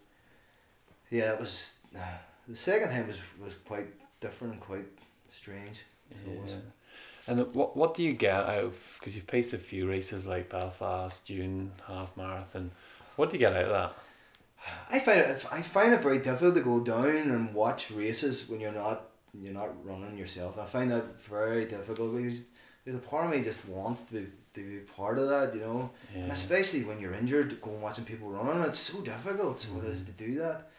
yeah, it was <sighs> the second time was was quite different and quite strange. So it was. Yeah. And what what do you get out of because you've paced a few races like Belfast, June half marathon. What do you get out of that? I find it I find it very difficult to go down and watch races when you're not you're not running yourself. I find that very difficult because there's a part of me just wants to be, to be part of that, you know. And especially when you're injured, going watching people running, it's so difficult. So it is to do that.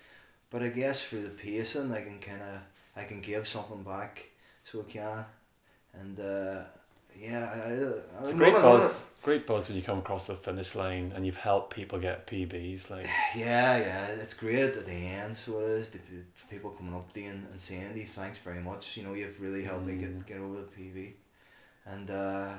But I guess through the pacing, I can kind of I can give something back, so I can. And uh, yeah, I, I, It's a great buzz. Great buzz when you come across the finish line and you've helped people get PBs. Like <sighs> Yeah, yeah, it's great at the end. So it is. The people coming up to you and, and saying thanks very much. You know, you've really helped me Mm. get get over the PB. And uh,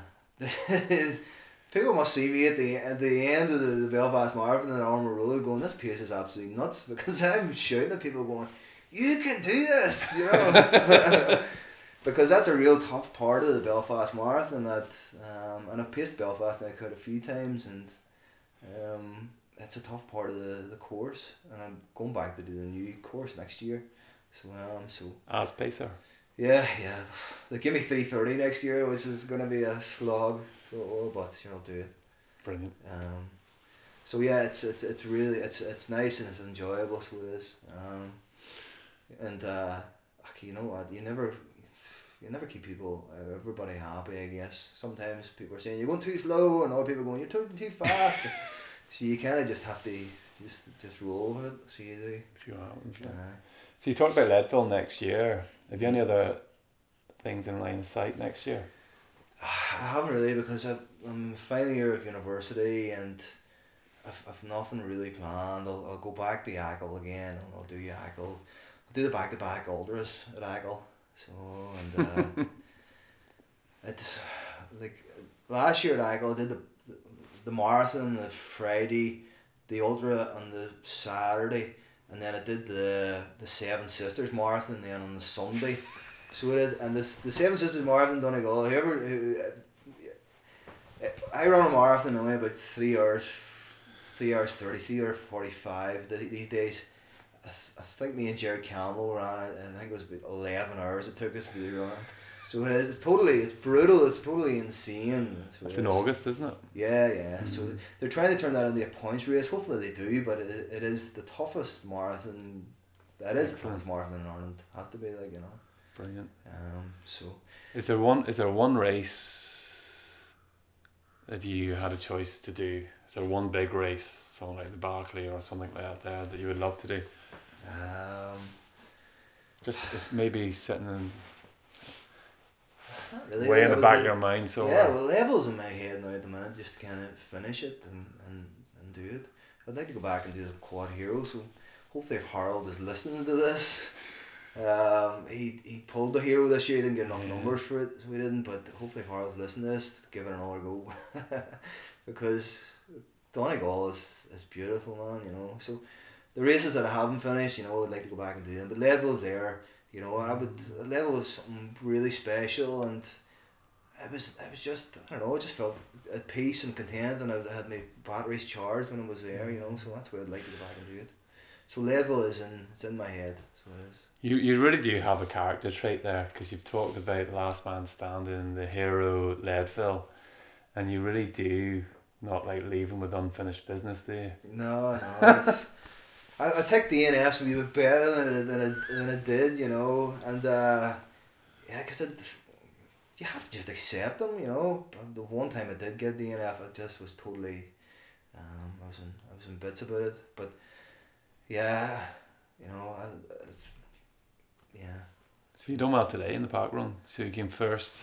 people must see me at the at the end of the, the Belfast Marathon in Ormeau Road going, this pace is absolutely nuts <laughs> because I'm shouting at people going, you can do this, you know. <laughs> because that's a real tough part of the Belfast Marathon. That um, and I've paced Belfast now quite a few times, and um, it's a tough part of the, the course. And I'm going back to do the new course next year. So um, so as pacer. Yeah, yeah. They give me three thirty next year, which is gonna be a slog. So oh, but you know, I'll do it. Brilliant. Um, so yeah, it's it's it's really it's it's nice and it's enjoyable. So it is. Um, and uh, you know what? You never you never keep people uh, everybody happy. I guess sometimes people are saying you're going too slow, and other people are going you're too too fast. <laughs> so you kind of just have to just just roll with it. So you do. See what happens. Uh, So you talked about Leadville next year. Have you any other things in line of sight next year? I haven't really because I've, I'm final year of university and I've, I've nothing really planned. I'll, I'll go back to Achill again and I'll do Achill. I'll do the back to back ultras at Achill. So and uh, <laughs> it's like last year at Achill I did the, the the marathon the Friday, the ultra on the Saturday, and then I did the the Seven Sisters marathon then on the Sunday. So it did, and this the Seven Sisters Marathon Donegal. Whoever, who, I run a marathon only about three hours, three hours thirty, three hours forty five. These days, I, th- I think me and Jared Campbell ran it, and I think it was about eleven hours it took us to do it. So it is. It's totally. It's brutal. It's totally insane. So It's it in is. August, isn't it? Yeah, yeah. So Mhm. they're trying to turn that into a points race. Hopefully they do, but it, it is the toughest marathon. That is the toughest marathon in Ireland. Has to be like you know. Brilliant. Um. So. Is there one? Is there one race? If you had a choice to do, is there one big race, something like the Barkley or something like that, there that you would love to do? Um, Just it's maybe sitting in, not really. way in the back do- of your mind. So yeah, uh, well, Leadville's in my head now at the minute just to kind of finish it and, and, and do it. I'd like to go back and do the quad hero, so hopefully if Harold is listening to this, um, he, he pulled the hero this year, he didn't get enough Yeah. numbers for it, so we didn't, but hopefully if Harold's listening to this, give it another go. <laughs> because Donegal is, is beautiful, man, you know, so the races that I haven't finished, you know, I'd like to go back and do them, but Leadville's there, you know, and I would, Leadville was something really special and it was it was just I don't know, I just felt at peace and content and I had my batteries charged when I was there, you know, so that's where I'd like to go back and do it. So Leadville is in it's in my head, so it is. You you really do have a character trait there because you've talked about the last man standing, the hero Leadville, and you really do not like leaving with unfinished business, do you? No, no, it's <laughs> I, I take DNFs a wee bit better than I, than I, than I did, you know, and uh, yeah, cause it, you have to just accept them, you know. But The one time I did get DNF, I just was totally, um, I was in I was in bits about it, but yeah, you know, I, it's, yeah. So you done well today in the park run. So you came first,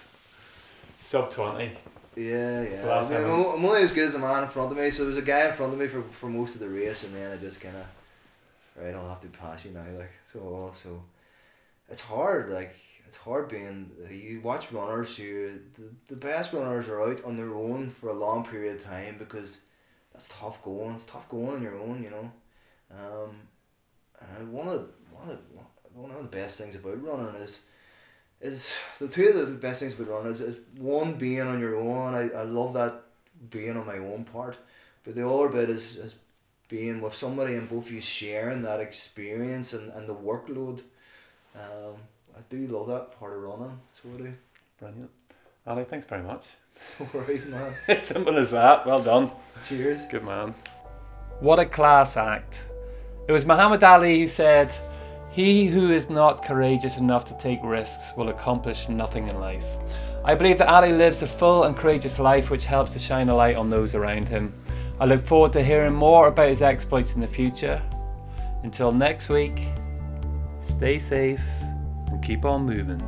sub twenty. Yeah, yeah. I mean, time I'm, I'm only as good as the man in front of me. So there was a guy in front of me for, for most of the race, and then I just kind of, right, I'll have to pass you now. Like so, also, it's hard. Like it's hard being. You watch runners who the, the best runners are out on their own for a long period of time because that's tough going. It's tough going on your own, you know. Um, and one of the, one of the, one of the best things about running is is the two of the best things about running is, is one being on your own. I, I love that being on my own part. But the other bit is, is being with somebody and both of you sharing that experience and, and the workload. Um, I do love that part of running, so I do. Brilliant. Ali, thanks very much. <laughs> No worries, man. <laughs> Simple as that. Well done. Cheers. Good man. What a class act. It was Muhammad Ali who said, He who is not courageous enough to take risks will accomplish nothing in life. I believe that Ali lives a full and courageous life which helps to shine a light on those around him. I look forward to hearing more about his exploits in the future. Until next week, stay safe and keep on moving.